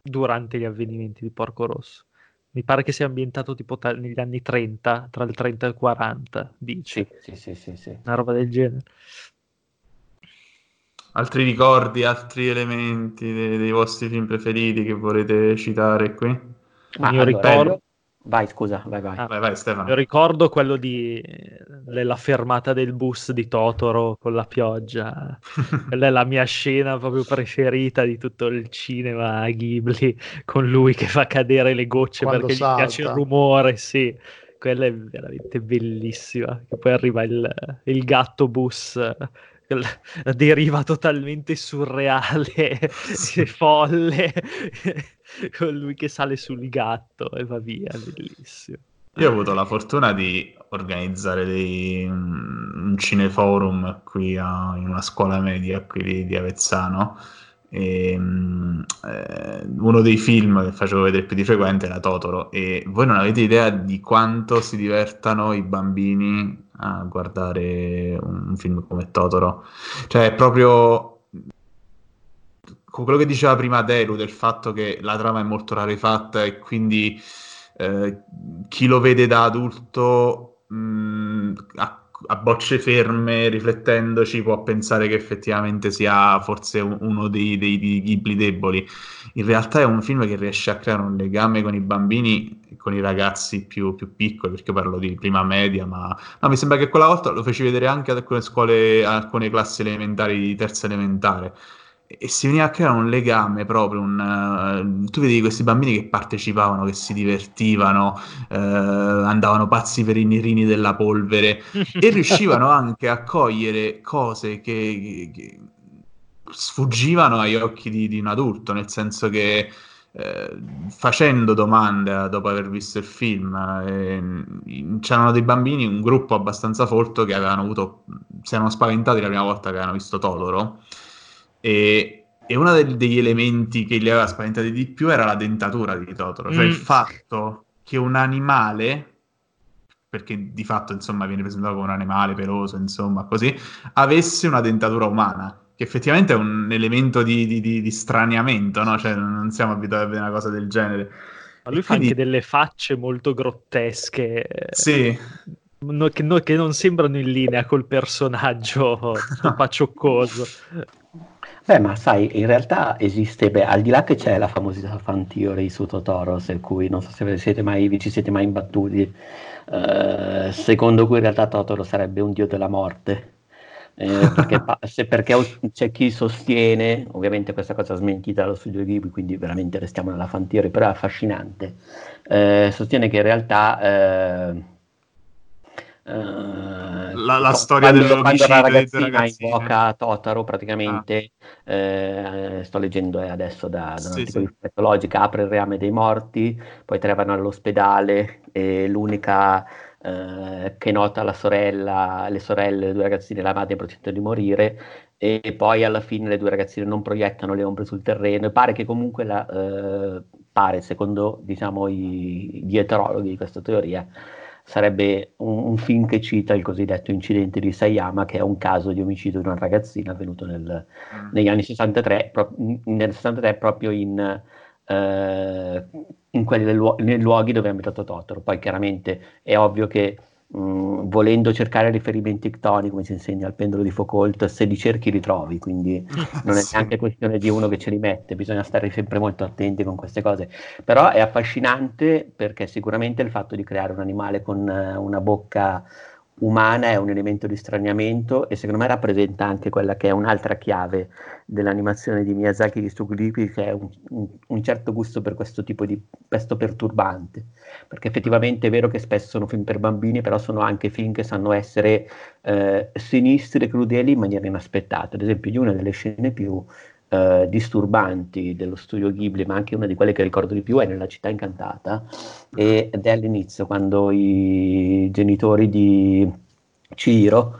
Speaker 4: durante gli avvenimenti di Porco Rosso. Mi pare che sia ambientato tipo ta- negli anni 30, tra il 30 e il 40, dici?
Speaker 1: Sì, sì, sì, sì.
Speaker 4: Una roba del genere.
Speaker 2: Altri ricordi, altri elementi dei, dei vostri film preferiti che volete citare qui?
Speaker 4: Ma io allora, ricordo...
Speaker 1: Vai, scusa, vai, vai. Ah,
Speaker 2: vai, vai Stefano.
Speaker 4: Ricordo quello di la fermata del bus di Totoro con la pioggia. Quella è la mia scena proprio preferita di tutto il cinema Ghibli, con lui che fa cadere le gocce Quando perché salta. gli piace il rumore, sì. Quella è veramente bellissima. Che poi arriva il, il gatto bus la deriva totalmente surreale folle con lui che sale sul gatto e va via, bellissimo.
Speaker 2: Io ho avuto la fortuna di organizzare dei, un cineforum qui a, in una scuola media qui di, di Avezzano e, eh, uno dei film che facevo vedere più di frequente era Totoro e voi non avete idea di quanto si divertano i bambini a guardare un film come Totoro. Cioè, è proprio quello che diceva prima Delu del fatto che la trama è molto rarefatta e quindi eh, chi lo vede da adulto mh, mm, a, a, bocce ferme, riflettendoci, può pensare che effettivamente sia forse uno dei, dei, dei Ghibli deboli. In realtà è un film che riesce a creare un legame con i bambini con i ragazzi più, più, piccoli, perché parlo di prima media, ma no, mi sembra che quella volta lo feci vedere anche ad alcune scuole, ad alcune classi elementari di terza elementare. E si veniva a creare un legame proprio, un, uh, tu vedi questi bambini che partecipavano, che si divertivano, uh, andavano pazzi per i nirini della polvere e riuscivano anche a cogliere cose che, che sfuggivano agli occhi di, di, un adulto, nel senso che eh, facendo domande dopo aver visto il film, eh, c'erano dei bambini, un gruppo abbastanza folto che avevano avuto, si erano spaventati la prima volta che avevano visto Totoro e, e uno del, degli elementi che li aveva spaventati di più era la dentatura di Totoro, cioè mm. il fatto che un animale perché di fatto insomma viene presentato come un animale peloso, insomma, così, avesse una dentatura umana che effettivamente è un elemento di, di, di, di straniamento, no? Cioè, non siamo abituati a vedere una cosa del genere.
Speaker 4: Ma lui e fa quindi... anche delle facce molto grottesche.
Speaker 2: Sì.
Speaker 4: No, che, no, che, non sembrano in linea col personaggio pacioccoso.
Speaker 1: Beh, ma sai, in realtà esiste, beh, al di là che c'è la famosa fan theory su Totoro, per cui non so se siete mai, vi ci siete mai imbattuti, uh, secondo cui in realtà Totoro sarebbe un dio della morte. Eh, perché, se, perché, c'è chi sostiene, ovviamente questa cosa smentita dallo studio Ghibli, quindi veramente restiamo nella fantiera, però è affascinante, eh, sostiene che in realtà eh,
Speaker 2: Uh, la, la storia quando, dell'omicidio
Speaker 1: quando la ragazzina invoca Totaro praticamente ah. eh, sto leggendo eh, adesso da, da sì, un articolo sì. di logica apre il reame dei morti poi tre vanno all'ospedale e l'unica eh, che nota la sorella le sorelle le due ragazzine la madre in procinto di morire e poi alla fine le due ragazzine non proiettano le ombre sul terreno e pare che comunque la, eh, pare secondo diciamo i, gli eterologhi di questa teoria sarebbe un, un, film che cita il cosiddetto incidente di Sayama, che è un caso di omicidio di una ragazzina avvenuto nel, mm. negli anni 63, pro, nel 63 proprio in, eh, in quelli nei luoghi dove ha abitato Totoro. Poi chiaramente è ovvio che mh, mm, volendo cercare riferimenti ictoni, come si insegna al pendolo di Foucault, se li cerchi li trovi, quindi non è neanche questione di uno che ce li mette, bisogna stare sempre molto attenti con queste cose. Però è affascinante perché sicuramente il fatto di creare un animale con uh, una bocca umana è un elemento di straniamento e secondo me rappresenta anche quella che è un'altra chiave dell'animazione di Miyazaki di Stuglipi che è un, un, un, certo gusto per questo tipo di pesto perturbante. Perché effettivamente è vero che spesso sono film per bambini però sono anche film che sanno essere eh, sinistri e crudeli in maniera inaspettata. Ad esempio di una delle scene più eh, disturbanti dello studio Ghibli, ma anche una di quelle che ricordo di più è nella città incantata, ed è all'inizio quando i genitori di Ciro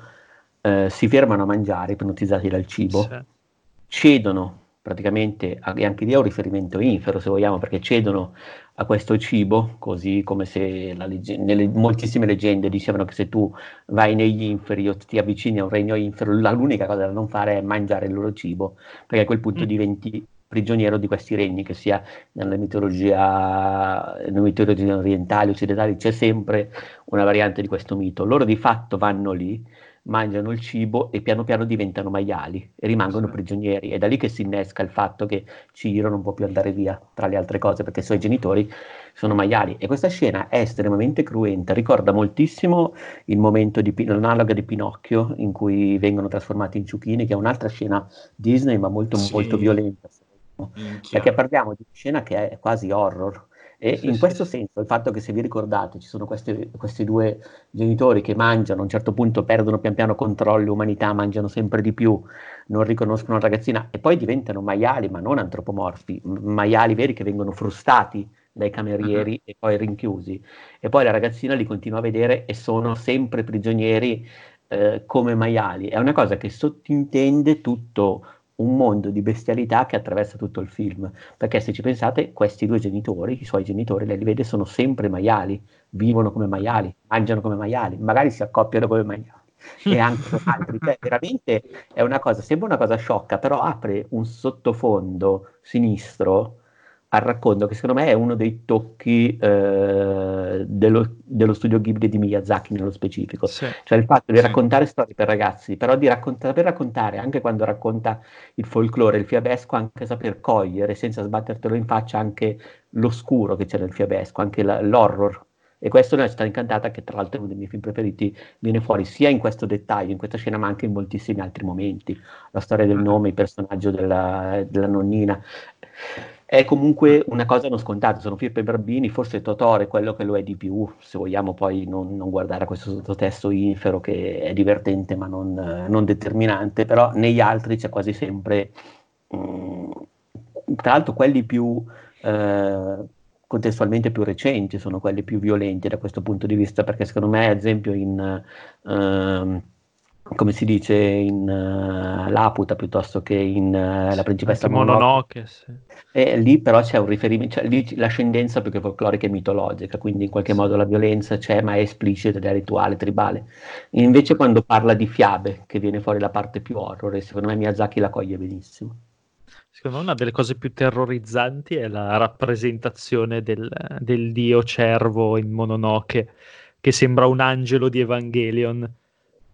Speaker 1: eh, si fermano a mangiare, ipnotizzati dal cibo, sì. cedono praticamente, e anche lì è un riferimento infero se vogliamo, perché cedono a questo cibo, così come se legge- nelle moltissime leggende dicevano che se tu vai negli inferi o ti avvicini a un regno infero, l'unica cosa da non fare è mangiare il loro cibo, perché a quel punto mm. diventi prigioniero di questi regni, che sia nella mitologia, nelle mitologie orientali, occidentali, c'è sempre una variante di questo mito. Loro di fatto vanno lì mangiano il cibo e piano piano diventano maiali e rimangono sì. prigionieri. È da lì che si innesca il fatto che Ciro non può più andare via, tra le altre cose, perché i suoi genitori sono maiali. E questa scena è estremamente cruenta, ricorda moltissimo il momento di l'analoga di Pinocchio, in cui vengono trasformati in ciuchini, che è un'altra scena Disney, ma molto, sì. molto violenta. Perché parliamo di una scena che è quasi horror, e sì, in questo senso il fatto che se vi ricordate ci sono questi, questi, due genitori che mangiano, a un certo punto perdono pian piano controllo, umanità, mangiano sempre di più, non riconoscono la ragazzina e poi diventano maiali, ma non antropomorfi, maiali veri che vengono frustati dai camerieri uh-huh. e poi rinchiusi. E poi la ragazzina li continua a vedere e sono sempre prigionieri eh, come maiali. È una cosa che sottintende tutto un mondo di bestialità che attraversa tutto il film, perché se ci pensate, questi due genitori, i suoi genitori, lei li vede, sono sempre maiali, vivono come maiali, mangiano come maiali, magari si accoppiano come maiali. E anche con altri, cioè veramente è una cosa, sembra una cosa sciocca, però apre un sottofondo sinistro al racconto, che secondo me è uno dei tocchi eh, dello, dello, studio Ghibli di Miyazaki nello specifico. Sì. Cioè il fatto di raccontare storie per ragazzi, però di raccontare, per raccontare, anche quando racconta il folklore, il fiabesco, anche saper cogliere senza sbattertelo in faccia anche l'oscuro che c'è nel fiabesco, anche la, l'horror. E questo nella città incantata, che tra l'altro è uno dei miei film preferiti, viene fuori sia in questo dettaglio, in questa scena, ma anche in moltissimi altri momenti. La storia del nome, il personaggio della, della nonnina è comunque una cosa non scontata, sono film per bambini, forse Totoro è quello che lo è di più, se vogliamo poi non, non guardare a questo sottotesto infero che è divertente ma non, non determinante, però negli altri c'è quasi sempre, mh, mm, tra l'altro quelli più... Eh, contestualmente più recenti sono quelli più violenti da questo punto di vista perché secondo me ad esempio in uh, come si dice in uh, Laputa piuttosto che in uh, La principessa
Speaker 4: Mononoke. Sì.
Speaker 1: E lì però c'è un riferimento, cioè lì l'ascendenza più che folclorica e mitologica, quindi in qualche modo la violenza c'è ma è esplicita ed è rituale, tribale. Invece quando parla di fiabe, che viene fuori la parte più horror, e secondo me Miyazaki la coglie benissimo.
Speaker 4: Secondo me una delle cose più terrorizzanti è la rappresentazione del, del dio cervo in Mononoke, che sembra un angelo di Evangelion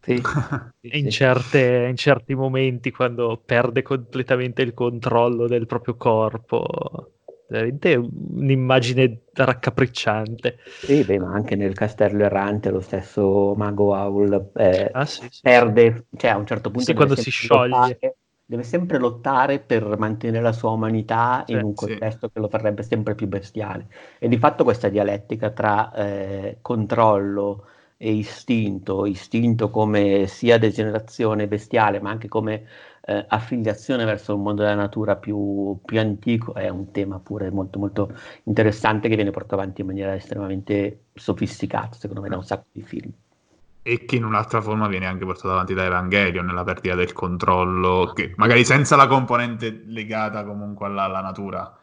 Speaker 4: sì, sì, in, certe, in, certi momenti quando perde completamente il controllo del proprio corpo. Veramente un'immagine raccapricciante.
Speaker 1: Sì, beh, ma anche nel castello errante lo stesso mago Aul eh, ah, sì, perde, cioè a un certo punto...
Speaker 4: Quando si scioglie.
Speaker 1: Lottare, deve sempre lottare per mantenere la sua umanità in un contesto che lo farebbe sempre più bestiale. E di fatto questa dialettica tra eh, controllo e istinto, istinto come sia degenerazione bestiale, ma anche come eh, affiliazione verso un mondo della natura più, più, antico, è un tema pure molto molto interessante che viene portato avanti in maniera estremamente sofisticata, secondo me, da un sacco di film
Speaker 2: e che in un'altra forma viene anche portato avanti da Evangelion nella perdita del controllo, che magari senza la componente legata comunque alla, alla natura.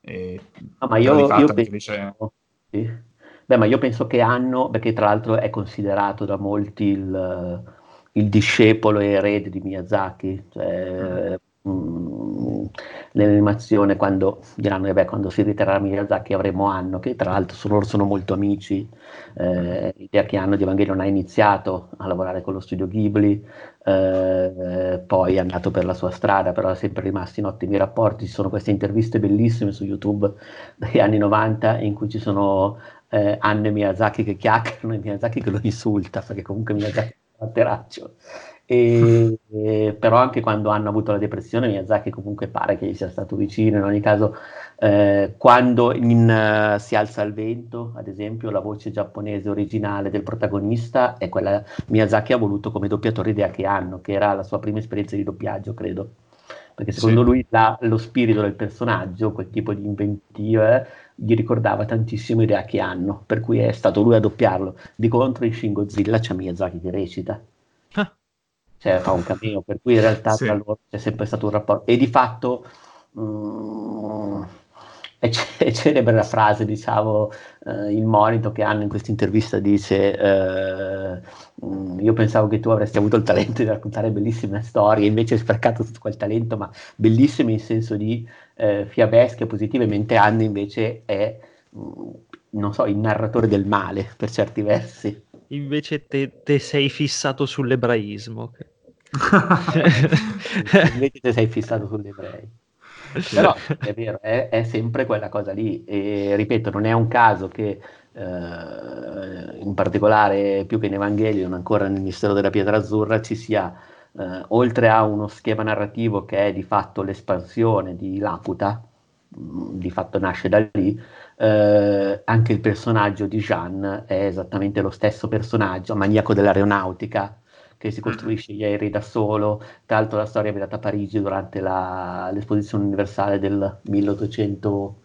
Speaker 1: E, no, ma io, io penso, dice... sì. Beh, ma io penso che hanno, perché tra l'altro è considerato da molti il, il discepolo e erede di Miyazaki, cioè, mm. mh, nell'animazione quando diranno che quando si riterrà Miyazaki avremo Anno, che tra l'altro loro sono molto amici, eh, l'idea che Anno di Evangelion ha iniziato a lavorare con lo studio Ghibli, eh, poi è andato per la sua strada, però è sempre rimasto in ottimi rapporti, ci sono queste interviste bellissime su YouTube degli anni 90 in cui ci sono eh, Anno e Miyazaki che chiacchierano e Miyazaki che lo insulta, perché comunque Miyazaki è un atteraccio. E, e, però anche quando hanno avuto la depressione Miyazaki comunque pare che gli sia stato vicino in ogni caso eh, quando in uh, Si alza il vento ad esempio la voce giapponese originale del protagonista è quella Miyazaki ha voluto come doppiatore di Ake Anno che era la sua prima esperienza di doppiaggio credo perché secondo sì. lui la, lo spirito del personaggio quel tipo di inventiva gli ricordava tantissimo idea che hanno, per cui è stato lui a doppiarlo. Di contro in Shin Godzilla c'è Miyazaki che recita. Ah. Cioè fa un cameo, per cui in realtà sì. tra loro c'è sempre stato un rapporto. E di fatto mm, è, c- è, celebre la frase, diciamo, eh, il monito che hanno in questa intervista dice eh, mh, io pensavo che tu avresti avuto il talento di raccontare bellissime storie, invece hai sprecato tutto quel talento, ma bellissime in senso di eh, fiabesche positive, mentre Anne invece è, mm, non so, il narratore del male per certi versi.
Speaker 4: Invece te, te sei fissato sull'ebraismo.
Speaker 1: invece te sei fissato sull'ebrei. Però è vero, è, è, sempre quella cosa lì. E ripeto, non è un caso che eh, in particolare più che in Evangelion, ancora nel mistero della pietra azzurra, ci sia eh, oltre a uno schema narrativo che è di fatto l'espansione di Laputa, mm, di fatto nasce da lì, eh, anche il personaggio di Jean è esattamente lo stesso personaggio, maniaco dell'aeronautica, che si mm. costruisce gli aerei da solo. Tra l'altro la storia è avvenuta a Parigi durante la, l'esposizione universale del 1800,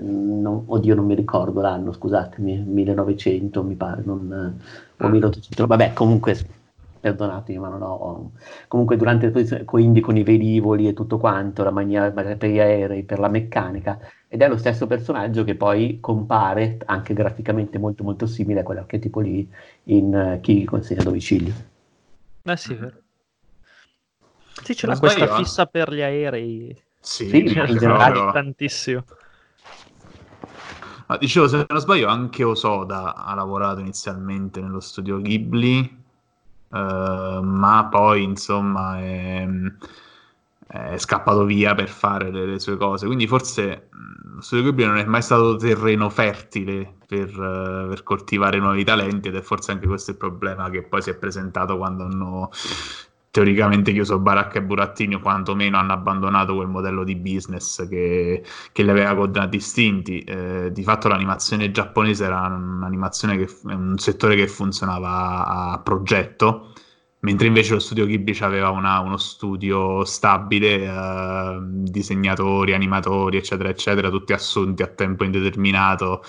Speaker 1: mm, non, oddio non mi ricordo l'anno, scusatemi, 1900 mi pare, non, o 1800, vabbè comunque perdonatemi, ma non ho. Comunque, durante le posizioni, quindi con i velivoli e tutto quanto, la maniera per gli aerei, per la meccanica, ed è lo stesso personaggio che poi compare anche graficamente molto, molto simile a quell'archetipo lì in uh, Chi consegna domicilio.
Speaker 4: Eh sì, vero. Sì, c'è questa io. fissa per gli aerei.
Speaker 2: Sì, sì in generale
Speaker 4: tantissimo.
Speaker 2: Ma dicevo, se non sbaglio, anche Osoda ha lavorato inizialmente nello studio Ghibli Uh, ma poi insomma è, è, scappato via per fare le, le sue cose. Quindi forse lo studio Ghibli non è mai stato terreno fertile per, uh, per, coltivare nuovi talenti ed è forse anche questo il problema che poi si è presentato quando hanno teoricamente chiuso Baracca e Burattini o quantomeno hanno abbandonato quel modello di business che, che li aveva contraddistinti. Eh, di fatto l'animazione giapponese era un'animazione che un settore che funzionava a progetto, mentre invece lo studio Ghibli aveva una, uno studio stabile, eh, disegnatori, animatori, eccetera, eccetera, tutti assunti a tempo indeterminato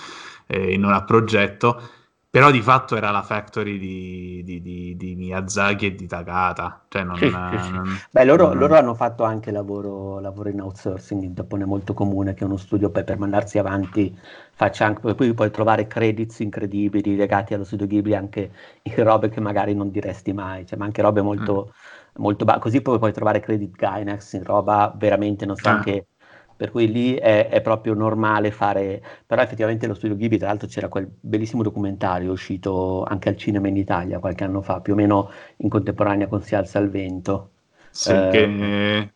Speaker 2: e eh, non a progetto però di fatto era la factory di, di, di, di Miyazaki e di Takata. Cioè non, sì,
Speaker 1: non, Beh, loro, non... loro, hanno fatto anche lavoro, lavoro, in outsourcing in Giappone molto comune, che uno studio poi per mandarsi avanti faccia anche, poi puoi trovare credits incredibili legati allo studio Ghibli anche in robe che magari non diresti mai, cioè, ma anche robe molto, mm. molto ba- così poi puoi trovare credit Gainax in roba veramente, non so, ah. anche per cui lì è, è, proprio normale fare, però effettivamente lo studio Ghibli, tra l'altro c'era quel bellissimo documentario uscito anche al cinema in Italia qualche anno fa, più o meno in contemporanea con Si alza il vento.
Speaker 2: Sì, eh, che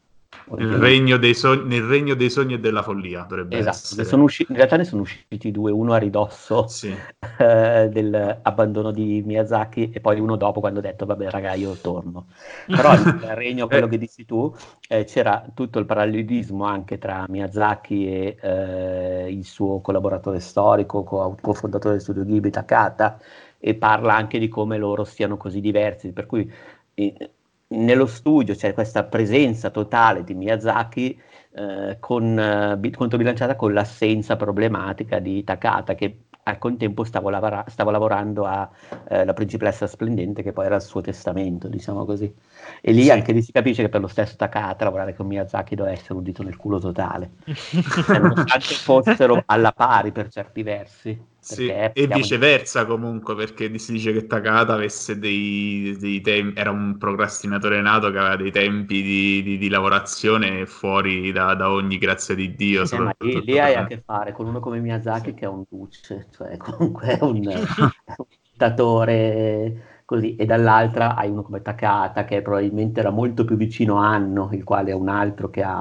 Speaker 2: il regno sogni, nel regno dei sogni e della follia dovrebbe esatto, essere.
Speaker 1: Usci- in realtà ne sono usciti due, uno a ridosso sì. eh, dell'abbandono di Miyazaki e poi uno dopo quando ho detto vabbè raga io torno. Però nel regno, quello che dici tu, eh, c'era tutto il parallelismo anche tra Miyazaki e eh, il suo collaboratore storico, co- cofondatore del studio Ghibli, Takata, e parla anche di come loro siano così diversi, per cui eh, nello studio c'è questa presenza totale di Miyazaki eh, con, eh, controbilanciata con l'assenza problematica di Takata che al contempo stavo, lavora- stavo lavorando a eh, La principessa splendente, che poi era il suo testamento, diciamo così. E lì sì. anche lì si capisce che per lo stesso Takata lavorare con Miyazaki doveva essere un dito nel culo totale, nonostante fossero alla pari per certi versi.
Speaker 2: Sì, e viceversa di... comunque, perché si dice che Takata avesse dei, dei tempi, era un procrastinatore nato che aveva dei tempi di, di, di lavorazione fuori da, da, ogni grazia di Dio.
Speaker 1: Eh, ma lì, lì hai a che fare con uno come Miyazaki che è un duce, cioè comunque è un, un dittatore così, e dall'altra hai uno come Takata che probabilmente era molto più vicino a Anno, il quale è un altro che ha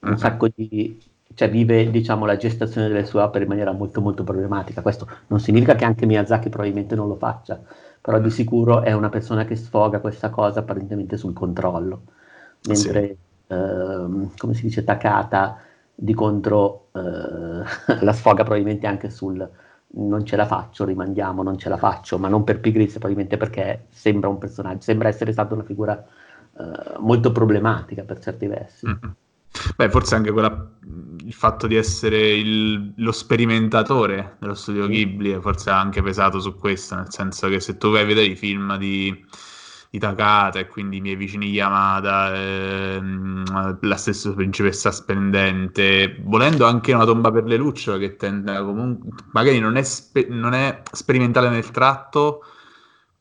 Speaker 1: un uh-huh. sacco di cioè vive diciamo, la gestazione delle sue opere in maniera molto molto problematica. Questo non significa che anche Miyazaki probabilmente non lo faccia, però di sicuro è una persona che sfoga questa cosa apparentemente sul controllo, mentre sì. ehm, come si dice Takata di contro eh, la sfoga probabilmente anche sul non ce la faccio, rimandiamo, non ce la faccio, ma non per pigrizia, probabilmente perché sembra un personaggio, sembra essere stata una figura eh, molto problematica per certi versi. Mm-hmm.
Speaker 2: Beh, forse anche quella, il fatto di essere il, lo sperimentatore dello studio Ghibli forse ha anche pesato su questo, nel senso che se tu vai a vedere i film di, di Takata e quindi i miei vicini Yamada, ehm, la stessa principessa splendente, volendo anche una tomba per le lucciole che tende comunque, magari non è, spe, non è sperimentale nel tratto,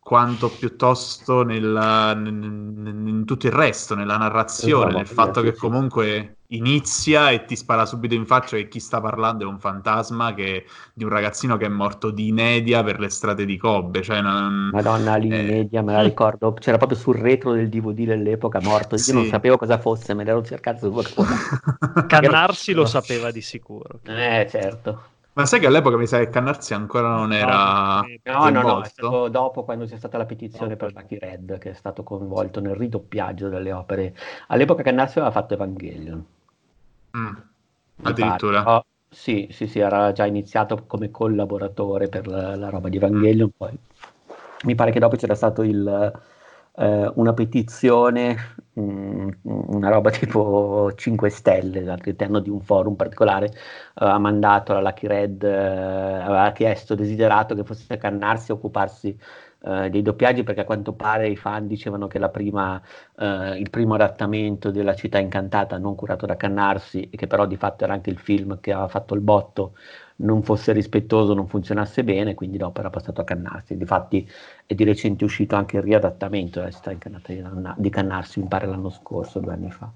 Speaker 2: quanto piuttosto nella, in, in tutto il resto, nella narrazione, nel fatto che comunque inizia e ti spara subito in faccia che chi sta parlando è un fantasma che, di un ragazzino che è morto di inedia per le strade di Kobe. Cioè non,
Speaker 1: Madonna, l'inedia, eh... me la ricordo, c'era proprio sul retro del DVD dell'epoca morto, io sì. non sapevo cosa fosse, me l'ero cercato su
Speaker 4: qualcosa. Cannarsi lo sapeva di sicuro.
Speaker 1: Eh, certo.
Speaker 2: Ma sai che all'epoca mi sa che Cannarsi ancora non era.
Speaker 1: No, no, no, è stato dopo quando c'è stata la petizione per Lucky Red che è stato coinvolto nel ridoppiaggio delle opere. All'epoca Cannarsi aveva fatto Evangelion.
Speaker 2: Mm. Addirittura. Oh,
Speaker 1: sì, sì, sì, era già iniziato come collaboratore per la, la roba di Evangelion. Mm. Poi mi pare che dopo c'era stato il eh, una petizione, mh, mm, una roba tipo 5 stelle all'interno di un forum particolare, ha mandato la Lucky Red, eh, aveva chiesto, desiderato che fosse Cannarsi a occuparsi Uh, dei doppiaggi perché a quanto pare i fan dicevano che prima, uh, il primo adattamento della città incantata non curato da Cannarsi e che però di fatto era anche il film che aveva fatto il botto non fosse rispettoso, non funzionasse bene, quindi dopo era passato a Cannarsi. Difatti è di recente uscito anche il riadattamento della città incantata di Cannarsi, mi pare l'anno scorso, due anni fa.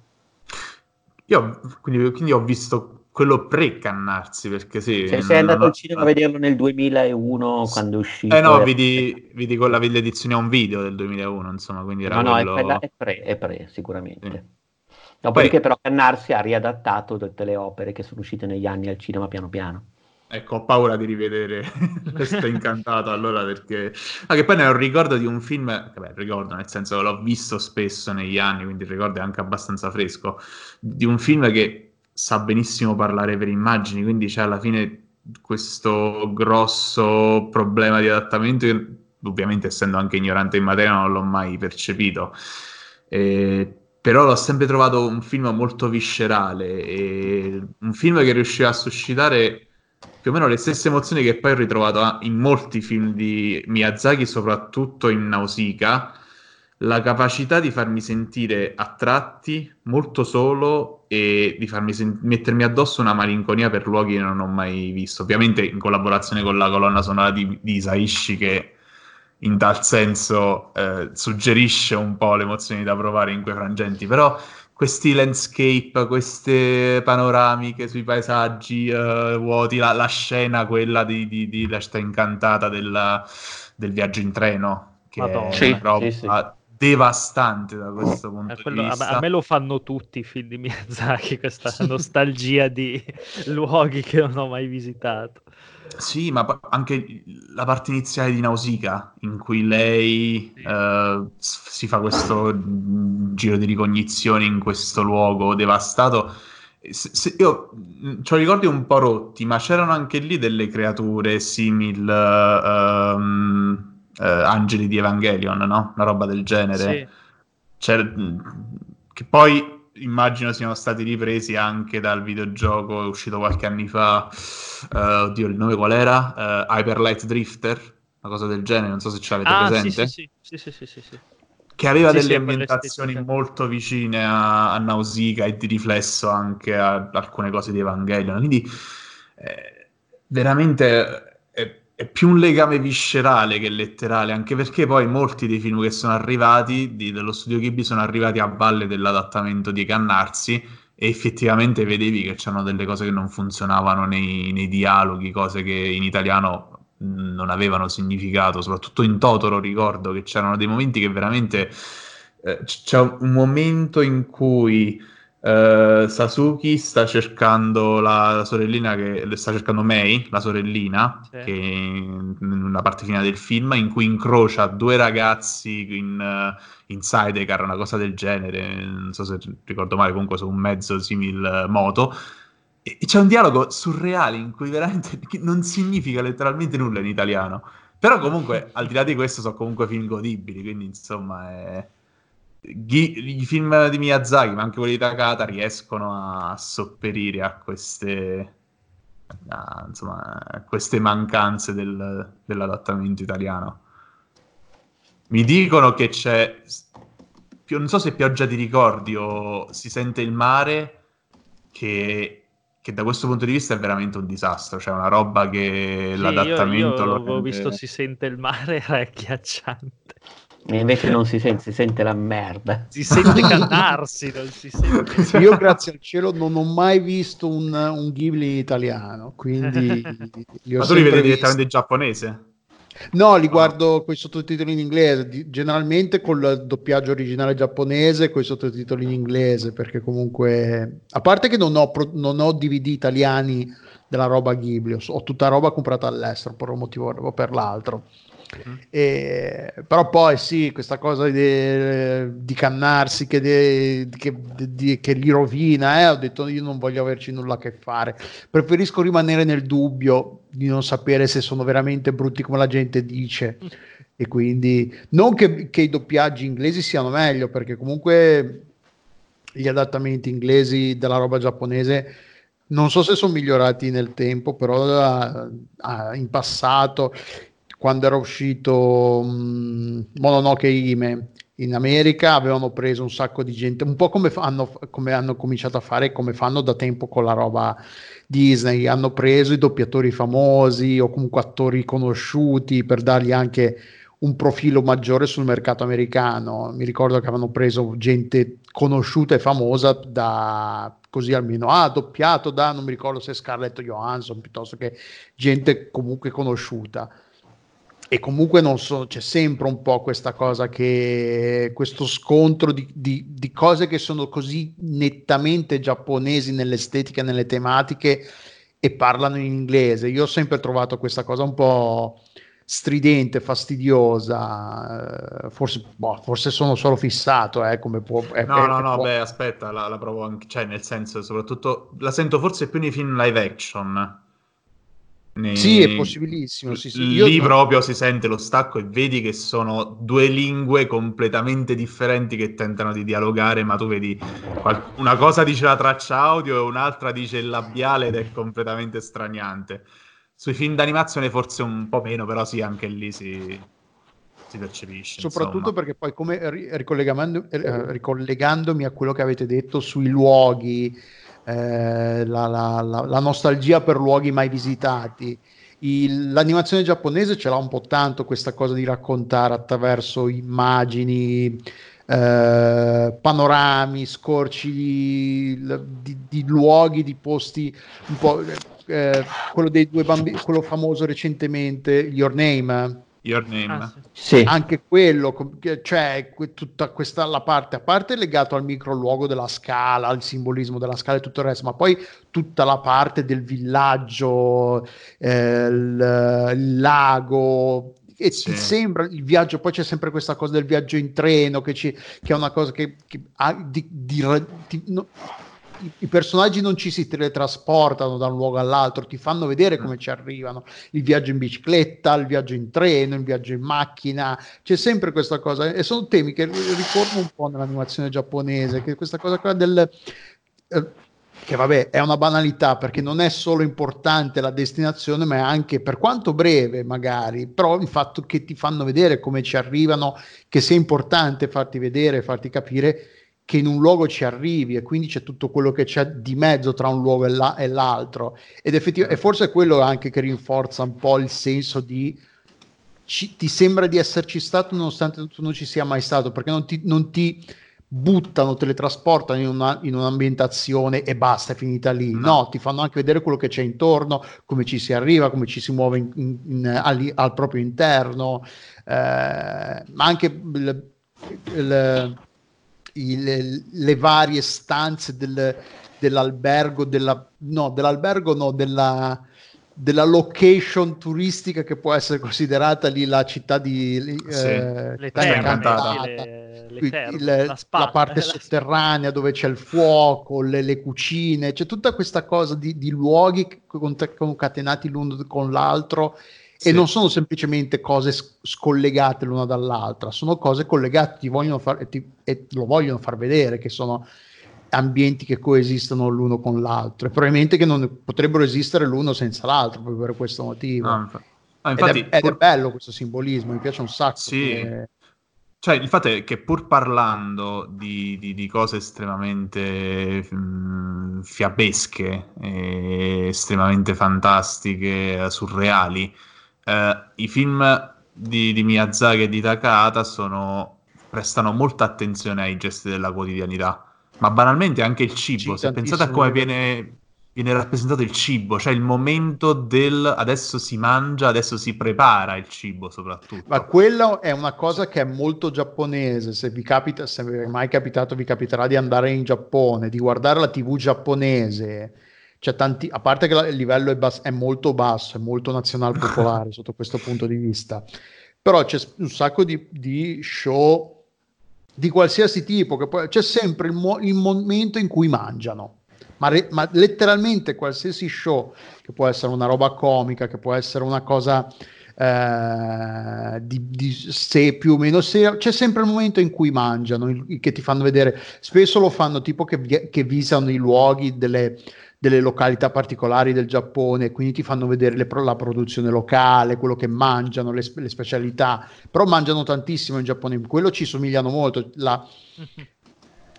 Speaker 2: Io quindi, quindi ho visto quello pre-Cannarsi, perché sì...
Speaker 1: Se sei andato al cinema a vederlo nel 2001 quando è uscito...
Speaker 2: Eh no, vidi, vidi con la l'edizione a un video del 2001, insomma, quindi era
Speaker 1: No,
Speaker 2: quello...
Speaker 1: no, è, è, pre, è pre, sicuramente. Sì. Dopodiché Poi... però Cannarsi ha riadattato tutte le opere che sono uscite negli anni al cinema piano piano.
Speaker 2: Ecco, ho paura di rivedere Resto Incantato allora perché... Ah, che poi ne ho un ricordo di un film, vabbè, ricordo nel senso che l'ho visto spesso negli anni, quindi il ricordo è anche abbastanza fresco, di un film che sa benissimo parlare per immagini, quindi c'è alla fine questo grosso problema di adattamento che ovviamente essendo anche ignorante in materia non l'ho mai percepito. Eh, però l'ho sempre trovato un film molto viscerale, e un film che riusciva a suscitare più o meno le stesse emozioni che poi ho ritrovato in molti film di Miyazaki, soprattutto in Nausicaa, la capacità di farmi sentire a tratti molto solo e di farmi sen- mettermi addosso una malinconia per luoghi che non ho mai visto. Ovviamente in collaborazione con la colonna sonora di, di Isaishi che in tal senso eh, suggerisce un po' le emozioni da provare in quei frangenti, però questi landscape, queste panoramiche sui paesaggi uh, vuoti, la, la, scena quella di, di, di La città incantata della, del viaggio in treno, che Madonna. è sì, roba sì, sì. devastante da questo eh, punto quello, di vista.
Speaker 4: A me lo fanno tutti i film di Miyazaki, questa nostalgia di luoghi che non ho mai visitato.
Speaker 2: Sì, ma anche la parte iniziale di Nausicaa, in cui lei sì. eh, si fa questo giro di ricognizione in questo luogo devastato. Se, se io ho ricordi un po' rotti, ma c'erano anche lì delle creature simil um, eh, Angeli di Evangelion, no? Una roba del genere. Sì. che poi immagino siano stati ripresi anche dal videogioco uscito qualche anno fa. Uh, oddio, il nome qual era? Uh, Hyper Light Drifter, una cosa del genere, non so se ce l'avete ah, presente.
Speaker 4: Sì, sì, sì, sì, sì, sì.
Speaker 2: Che aveva delle ambientazioni molto vicine a, a Nausicaa e di riflesso anche a alcune cose di Evangelion. Quindi eh, veramente è più un legame viscerale che letterale, anche perché poi molti dei film che sono arrivati di, dello studio Ghibli sono arrivati a valle dell'adattamento di Cannarsi e effettivamente vedevi che c'erano delle cose che non funzionavano nei, nei dialoghi, cose che in italiano non avevano significato, soprattutto in Totoro ricordo che c'erano dei momenti che veramente... Eh, c'è un momento in cui Uh, Sasuke sta cercando la sorellina che sta cercando Mei, la sorellina, sì. che in una parte finale del film in cui incrocia due ragazzi in, uh, in sidecar, una cosa del genere, non so se ricordo male, comunque su un mezzo simil moto. E, e c'è un dialogo surreale in cui veramente non significa letteralmente nulla in italiano. Però comunque, al di là di questo, sono comunque film godibili, quindi insomma è i film di Miyazaki, ma anche quelli di Takata, riescono a sopperire a queste, a, insomma, a queste mancanze del, dell'adattamento italiano. Mi dicono che c'è, non so se pioggia di ricordi o si sente il mare, che, che da questo punto di vista è veramente un disastro, cioè una roba che sì, l'adattamento...
Speaker 4: Io, io ho visto si sente il mare, era agghiacciante.
Speaker 1: E invece non si sente, si sente la merda.
Speaker 4: Si sente cannarsi, non si sente.
Speaker 3: Io grazie al cielo non ho mai visto un, un Ghibli italiano, quindi...
Speaker 2: Ma tu li vedi direttamente in giapponese?
Speaker 3: No, li guardo con i sottotitoli in inglese, generalmente con il doppiaggio originale giapponese e con i sottotitoli in inglese, perché comunque, a parte che non ho, non ho DVD italiani della roba Ghibli, ho tutta roba comprata all'estero per un motivo o per l'altro. E, però poi sì, questa cosa di, di cannarsi che, de, che, di, che, li rovina, eh, ho detto io non voglio averci nulla a che fare. Preferisco rimanere nel dubbio di non sapere se sono veramente brutti come la gente dice. E quindi non che, che i doppiaggi inglesi siano meglio, perché comunque gli adattamenti inglesi della roba giapponese non so se sono migliorati nel tempo, però uh, in passato quando era uscito um, Mononoke Hime in America avevano preso un sacco di gente, un po' come fanno, come hanno cominciato a fare, come fanno da tempo con la roba Disney, hanno preso i doppiatori famosi o comunque attori conosciuti per dargli anche un profilo maggiore sul mercato americano. Mi ricordo che avevano preso gente conosciuta e famosa da così almeno ha ah, doppiato da non mi ricordo se Scarlett Johansson piuttosto che gente comunque conosciuta e comunque non so, c'è sempre un po' questa cosa che questo scontro di, di, di, cose che sono così nettamente giapponesi nell'estetica, nelle tematiche e parlano in inglese. Io ho sempre trovato questa cosa un po' stridente, fastidiosa. Forse, boh, forse sono solo fissato, eh, come può.
Speaker 2: Eh, no, no, no, può... beh, aspetta, la, la provo anche, cioè, nel senso, soprattutto la sento forse più nei film live action
Speaker 3: nei... Sì, è possibilissimo. Sì, sì.
Speaker 2: Lì Io... proprio si sente lo stacco e vedi che sono due lingue completamente differenti che tentano di dialogare, ma tu vedi una cosa dice la traccia audio e un'altra dice il labiale ed è completamente straniante. Sui film d'animazione forse un po' meno, però sì, anche lì si, si percepisce.
Speaker 3: Soprattutto
Speaker 2: insomma.
Speaker 3: perché poi come ricollegandomi, eh, ricollegandomi a quello che avete detto sui luoghi eh, la, la, la, la, nostalgia per luoghi mai visitati. Il, l'animazione giapponese ce l'ha un po' tanto questa cosa di raccontare attraverso immagini, eh, panorami, scorci di, di, di, luoghi, di posti, un po' eh, quello dei due bambini, quello famoso recentemente, Your Name
Speaker 2: Your Name. Ah,
Speaker 3: sì. sì. Anche quello, cioè tutta questa la parte, a parte legato al microluogo della scala, al simbolismo della scala e tutto il resto, ma poi tutta la parte del villaggio, eh, il, il, lago, e sì. ti sembra il viaggio, poi c'è sempre questa cosa del viaggio in treno che, ci, che è una cosa che, che ha di, di, di no, i, i, personaggi non ci si teletrasportano da un luogo all'altro, ti fanno vedere come ci arrivano. Il viaggio in bicicletta, il viaggio in treno, il viaggio in macchina, c'è sempre questa cosa. E sono temi che ricorrono un po' nell'animazione giapponese, che questa cosa qua del... Eh, che vabbè è una banalità perché non è solo importante la destinazione ma è anche per quanto breve magari però il fatto che ti fanno vedere come ci arrivano che sia importante farti vedere farti capire che in un luogo ci arrivi e quindi c'è tutto quello che c'è di mezzo tra un luogo e, la- e l'altro ed effettivamente e forse è quello anche che rinforza un po' il senso di ci, ti sembra di esserci stato nonostante tu non ci sia mai stato perché non ti, non ti buttano, teletrasportano in, una, in un'ambientazione e basta, è finita lì. No. no. ti fanno anche vedere quello che c'è intorno, come ci si arriva, come ci si muove in, in, in, al, al, proprio interno, eh, ma anche il, il, il, le varie stanze del, dell'albergo, della, no, dell'albergo no, della della location turistica che può essere considerata lì la città di
Speaker 4: sì. eh, le terme,
Speaker 3: il, la, la, parte sotterranea dove c'è il fuoco, le, le cucine, c'è tutta questa cosa di, di luoghi concatenati l'uno con l'altro sì. e non sono semplicemente cose scollegate l'una dall'altra, sono cose collegate ti vogliono far, e, ti, e lo vogliono far vedere che sono ambienti che coesistono l'uno con l'altro e probabilmente che non potrebbero esistere l'uno senza l'altro proprio per questo motivo. No, inf- ah, infatti, ed, è, ed è, bello questo simbolismo, mi piace un sacco.
Speaker 2: Sì. Che... Cioè, il fatto è che pur parlando di, di, di cose estremamente mh, mm, fiabesche, estremamente fantastiche, surreali, eh, i film di, di, Miyazaki e di Takata sono, prestano molta attenzione ai gesti della quotidianità. Ma banalmente anche il cibo, se pensate a come viene viene rappresentato il cibo, cioè il momento del adesso si mangia, adesso si prepara il cibo soprattutto.
Speaker 3: Ma quello è una cosa che è molto giapponese, se vi capita, se vi è mai capitato, vi capiterà di andare in Giappone, di guardare la TV giapponese. C'è tanti, a parte che il livello è, bas- è molto basso, è molto nazional popolare sotto questo punto di vista, però c'è un sacco di, di show di qualsiasi tipo, che poi, c'è sempre il, mo- il momento in cui mangiano. Ma, re, ma, letteralmente qualsiasi show, che può essere una roba comica, che può essere una cosa eh, di, di, se più o meno seria, c'è sempre il momento in cui mangiano, il, che ti fanno vedere, spesso lo fanno tipo che, che visano i luoghi delle, delle località particolari del Giappone, quindi ti fanno vedere le, la produzione locale, quello che mangiano, le, le, specialità, però mangiano tantissimo in Giappone, quello ci somigliano molto, la,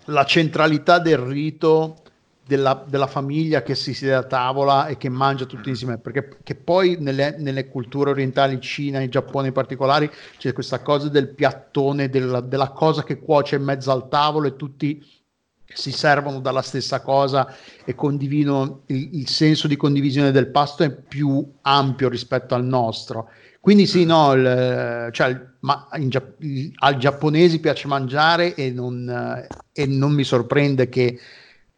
Speaker 3: la centralità del rito della, della, famiglia che si siede a tavola e che mangia tutti insieme, perché poi nelle, nelle, culture orientali, Cina e Giappone in particolare, c'è questa cosa del piattone, della, della cosa che cuoce in mezzo al tavolo e tutti si servono dalla stessa cosa e condividono il, il senso di condivisione del pasto è più ampio rispetto al nostro. Quindi sì, no, il, cioè, ma in, al giapponesi piace mangiare e non, e non mi sorprende che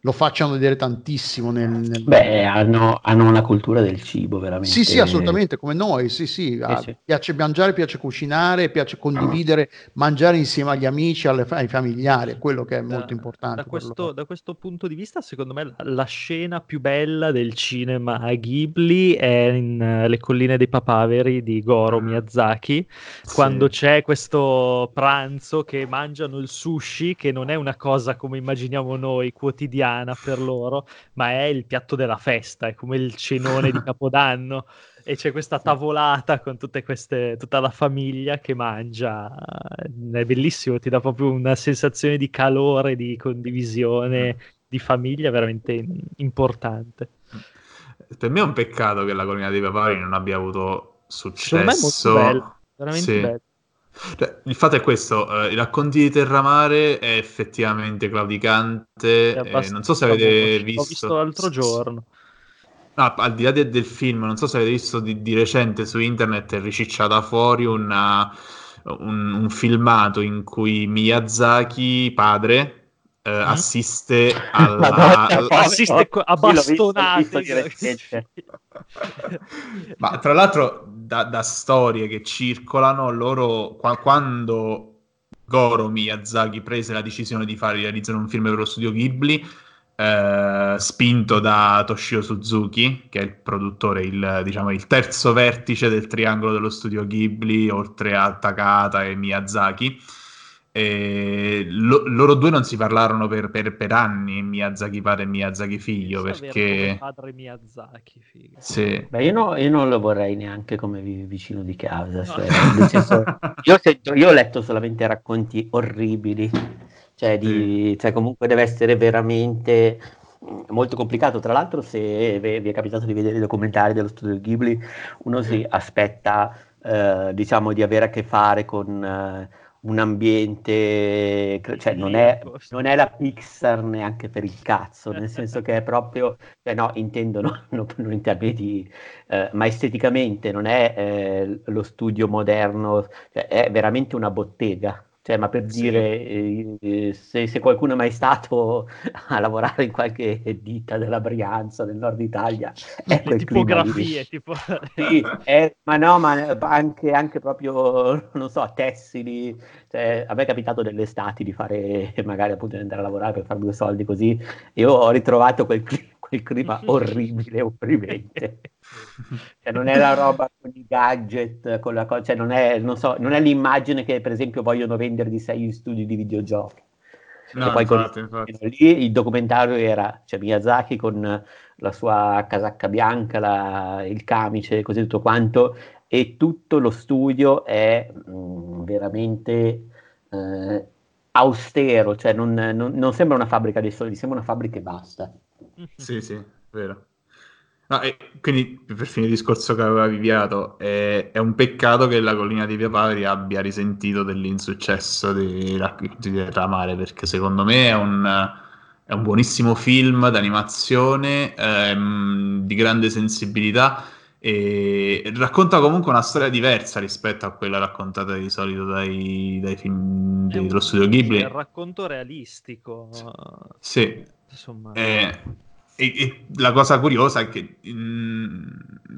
Speaker 3: lo facciano vedere tantissimo. Nel, nel...
Speaker 1: Beh, hanno, hanno, una cultura del cibo, veramente.
Speaker 3: Sì, sì, assolutamente, come noi, sì, sì. Ah, sì. Piace mangiare, piace cucinare, piace condividere, mangiare insieme agli amici, alle, ai familiari, è quello che è molto importante.
Speaker 4: Da questo, da questo, punto di vista, secondo me, la, la, scena più bella del cinema a Ghibli è in uh, Le colline dei papaveri di Goro Miyazaki, sì. quando c'è questo pranzo che mangiano il sushi, che non è una cosa come immaginiamo noi, quotidiana, quotidiana per loro, ma è il piatto della festa, è come il cenone di Capodanno e c'è questa tavolata con tutte queste, tutta la famiglia che mangia. È bellissimo, ti dà proprio una sensazione di calore, di condivisione, di famiglia veramente importante.
Speaker 2: Per me è un peccato che la colina dei papari non abbia avuto successo. Secondo me è molto bello, veramente sì. bello. Cioè, il fatto è questo, eh, i racconti di Terramare è effettivamente claudicante, eh, non so se avete visto... L'ho
Speaker 4: visto l'altro giorno.
Speaker 2: Ah, al di là de- del film, non so se avete visto di, di recente su internet è ricicciata fuori una, un, un, filmato in cui Miyazaki, padre, eh, mm? assiste alla...
Speaker 4: Madonna, assiste a bastonate.
Speaker 2: Ma tra l'altro da, da, storie che circolano, loro qua, quando Goro Miyazaki prese la decisione di fare realizzare un film per lo studio Ghibli, eh, spinto da Toshio Suzuki, che è il produttore, il, diciamo, il terzo vertice del triangolo dello studio Ghibli, oltre a Takata e Miyazaki. E lo, loro due non si parlarono per, per, per, anni, Miyazaki padre e Miyazaki figlio, perché...
Speaker 4: Padre Miyazaki, figlio.
Speaker 2: Sì.
Speaker 1: Beh, io, no, io, non lo vorrei neanche come vicino di casa. No. Cioè, senso, io, sento, io, ho letto solamente racconti orribili, cioè, di, sì. cioè comunque deve essere veramente molto complicato. Tra l'altro, se vi è capitato di vedere i documentari dello studio Ghibli, uno si aspetta, eh, diciamo, di avere a che fare con... Eh, un ambiente, cioè non è, non è, la Pixar neanche per il cazzo, nel senso che è proprio, cioè no, intendo no, non, non in termini di, eh, ma esteticamente non è eh, lo studio moderno, cioè è veramente una bottega, cioè, ma per dire, eh, se, se, qualcuno è mai stato a lavorare in qualche ditta della Brianza, del nord Italia,
Speaker 4: è quel tipografie, tipo...
Speaker 1: sì, è, ma no, ma anche, anche, proprio, non so, tessili. Cioè, a me è capitato delle estati di fare, magari appunto di andare a lavorare per fare due soldi così, e ho ritrovato quel clima quel clima orribile, opprimente. cioè, non è la roba con i gadget, con la cosa, cioè, non è, non, so, non è l'immagine che per esempio vogliono vendere di sei studi di videogiochi.
Speaker 2: No, poi infatti, infatti.
Speaker 1: lì il documentario era cioè, Miyazaki con la sua casacca bianca, la, il camice, così tutto quanto, e tutto lo studio è mh, mm, veramente eh, austero, cioè non, non, non, sembra una fabbrica dei soldi, sembra una fabbrica e basta.
Speaker 2: Sì, sì, vero. No, quindi per fine il discorso che aveva avviato, è, è, un peccato che la collina di Piapaveri abbia risentito dell'insuccesso di di Terramare, perché secondo me è un, è un buonissimo film d'animazione, ehm, di grande sensibilità e racconta comunque una storia diversa rispetto a quella raccontata di solito dai, dai film dello studio Ghibli. È
Speaker 4: un racconto realistico.
Speaker 2: Sì. Insomma. Eh, e, e, la cosa curiosa è che mh, mm,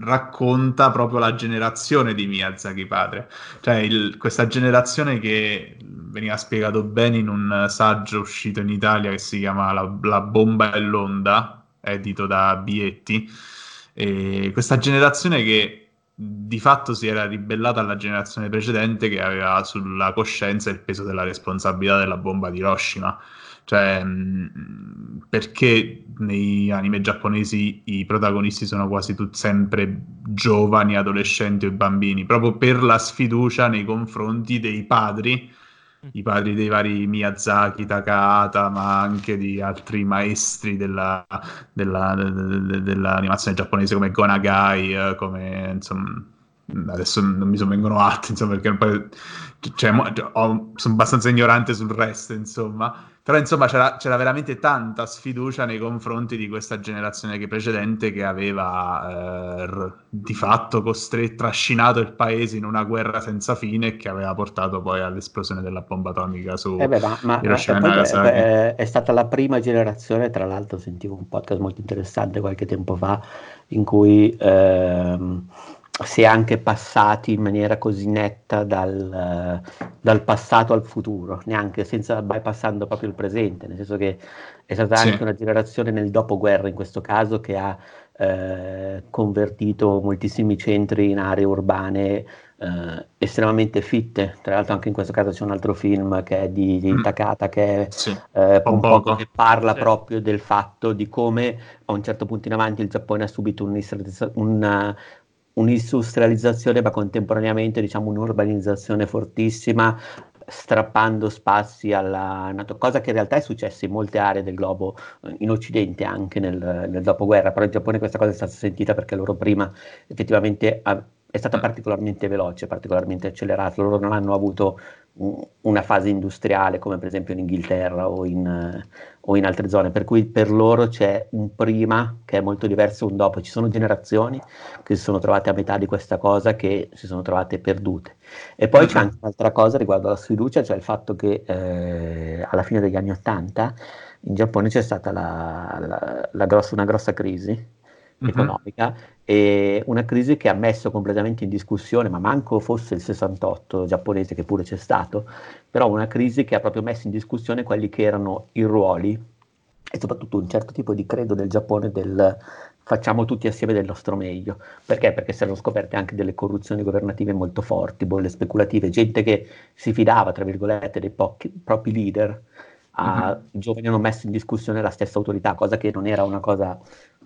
Speaker 2: racconta proprio la generazione di Miyazaki padre, cioè il, questa generazione che veniva spiegato bene in un saggio uscito in Italia che si chiama La, la bomba e l'onda, edito da Bietti, e questa generazione che di fatto si era ribellata alla generazione precedente che aveva sulla coscienza il peso della responsabilità della bomba di Hiroshima cioè, mm, perché nei anime giapponesi i protagonisti sono quasi tutti sempre giovani, adolescenti o bambini, proprio per la sfiducia nei confronti dei padri, i padri dei vari Miyazaki, Takahata, ma anche di altri maestri della, della, de, dell'animazione giapponese come Gonagai, eh, come insomma adesso non mi sovvengono altri, insomma, perché poi, cioè, ho, sono abbastanza ignorante sul resto, insomma. Però insomma c'era, c'era, veramente tanta sfiducia nei confronti di questa generazione che precedente che aveva eh, di fatto costretto, trascinato il paese in una guerra senza fine che aveva portato poi all'esplosione della bomba atomica su
Speaker 1: eh beh, ma, ma Hiroshima e È, è stata la prima generazione, tra l'altro sentivo un podcast molto interessante qualche tempo fa in cui... Ehm, si è anche passati in maniera così netta dal, dal, passato al futuro, neanche senza bypassando proprio il presente, nel senso che è stata sì. anche una generazione nel dopoguerra in questo caso che ha eh, convertito moltissimi centri in aree urbane eh, estremamente fitte. Tra l'altro anche in questo caso c'è un altro film che è di, di mm. Takata che sì. eh, che parla sì. proprio del fatto di come a un certo punto in avanti il Giappone ha subito un, una, un'industrializzazione ma contemporaneamente diciamo un'urbanizzazione fortissima strappando spazi alla NATO, cosa che in realtà è successa in molte aree del globo, eh, in Occidente anche nel, nel dopoguerra, però in Giappone questa cosa è stata sentita perché loro prima effettivamente è stata particolarmente veloce, particolarmente accelerata, loro non hanno avuto una fase industriale come per esempio in Inghilterra o in, o in, altre zone, per cui per loro c'è un prima che è molto diverso un dopo, ci sono generazioni che si sono trovate a metà di questa cosa che si sono trovate perdute. E poi c'è anche un'altra cosa riguardo alla sfiducia, cioè il fatto che eh, alla fine degli anni Ottanta in Giappone c'è stata la, la, la grossa, una grossa crisi mm-hmm. economica e una crisi che ha messo completamente in discussione, ma manco fosse il 68 giapponese che pure c'è stato, però una crisi che ha proprio messo in discussione quelli che erano i ruoli e soprattutto un certo tipo di credo del Giappone del facciamo tutti assieme del nostro meglio. Perché? Perché si erano scoperte anche delle corruzioni governative molto forti, bolle speculative, gente che si fidava, tra virgolette, dei pochi, propri leader. A. I giovani hanno messo in discussione la stessa autorità, cosa che non era una cosa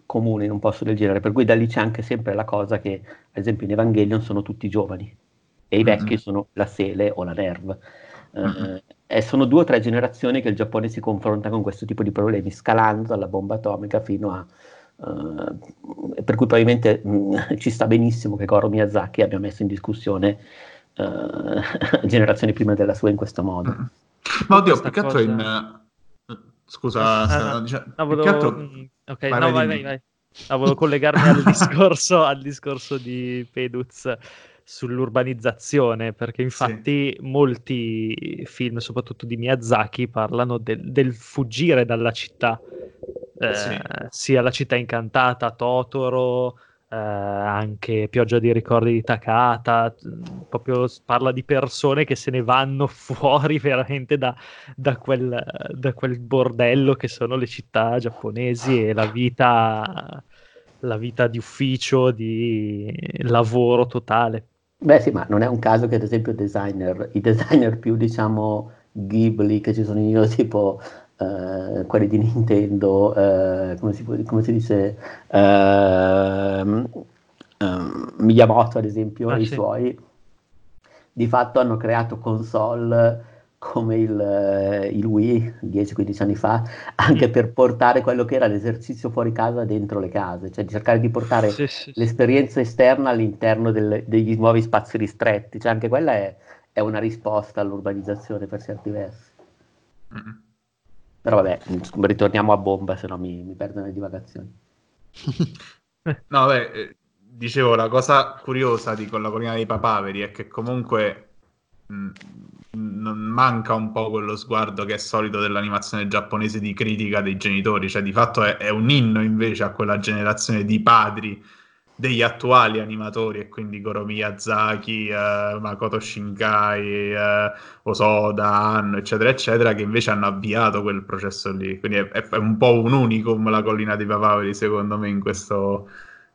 Speaker 1: comune in un posto del genere. Per cui da lì c'è anche sempre la cosa che, ad esempio, in Evangelion sono tutti giovani e i vecchi mm-hmm. sono la Sele o la Nerv. Mm-hmm. Uh, e sono due o tre generazioni che il Giappone si confronta con questo tipo di problemi, scalando dalla bomba atomica fino a... Uh, per cui probabilmente mh, mm, ci sta benissimo che Goro Miyazaki abbia messo in discussione uh, generazioni prima della sua in questo modo. Mm.
Speaker 2: Ma oddio, più cosa... in... Scusa, ah, no, diciamo, no, volevo... altro...
Speaker 4: Ok, vai, no, vai, vai, vai. No, volevo collegarmi al, discorso, al discorso di Peduz sull'urbanizzazione, perché infatti sì. molti film, soprattutto di Miyazaki, parlano del, del fuggire dalla città, eh, sì. sia la città incantata, Totoro, eh, anche Pioggia di ricordi di Takata, proprio parla di persone che se ne vanno fuori veramente da, da, quel, da quel bordello che sono le città giapponesi e la vita la vita di ufficio, di lavoro totale.
Speaker 1: Beh sì, ma non è un caso che ad esempio designer, i designer più diciamo Ghibli che ci sono io, tipo eh, quelli di Nintendo, eh, come, si, come, si, dice, eh, Miyamoto ad esempio, ah, i sì. suoi, di fatto hanno creato console come il, eh, il Wii 10-15 anni fa, anche mm. per portare quello che era l'esercizio fuori casa dentro le case, cioè di cercare di portare sì, sì, l'esperienza esterna all'interno del, degli nuovi spazi ristretti, cioè anche quella è, è una risposta all'urbanizzazione per certi versi. Mm. Però vabbè, ritorniamo a bomba, se no mi, mi perdo nelle divagazioni.
Speaker 2: no, vabbè, eh, dicevo, la cosa curiosa di con la collina dei papaveri è che comunque... Mh, non manca un po' quello sguardo che è solito dell'animazione giapponese di critica dei genitori, cioè di fatto è, è un inno invece a quella generazione di padri degli attuali animatori e quindi Goro Miyazaki, uh, Makoto Shinkai, uh, Osoda, Anno, eccetera, eccetera, che invece hanno avviato quel processo lì. Quindi è, è un po' un unicum la collina dei papaveri, secondo me, questo,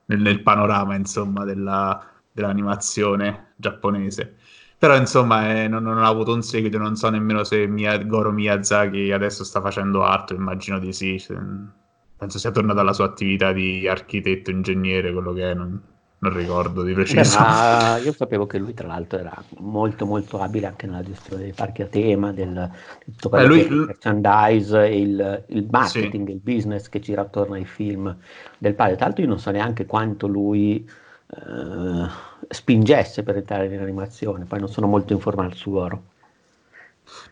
Speaker 2: nel, nel panorama, insomma, della, dell'animazione giapponese. Però insomma eh, non, non, ha avuto un seguito, non so nemmeno se Mia, Goro Miyazaki adesso sta facendo altro, immagino di sì. Penso sia tornato alla sua attività di architetto, ingegnere, quello che è, non, non ricordo di preciso.
Speaker 1: Beh, io sapevo che lui tra l'altro era molto molto abile anche nella gestione dei parchi a tema, del, tutto quello eh, lui, merchandise, il, il marketing, sì. il business che gira attorno ai film del padre. Tra l'altro io non so neanche quanto lui eh, spingesse per entrare in animazione, poi non sono molto informato su loro.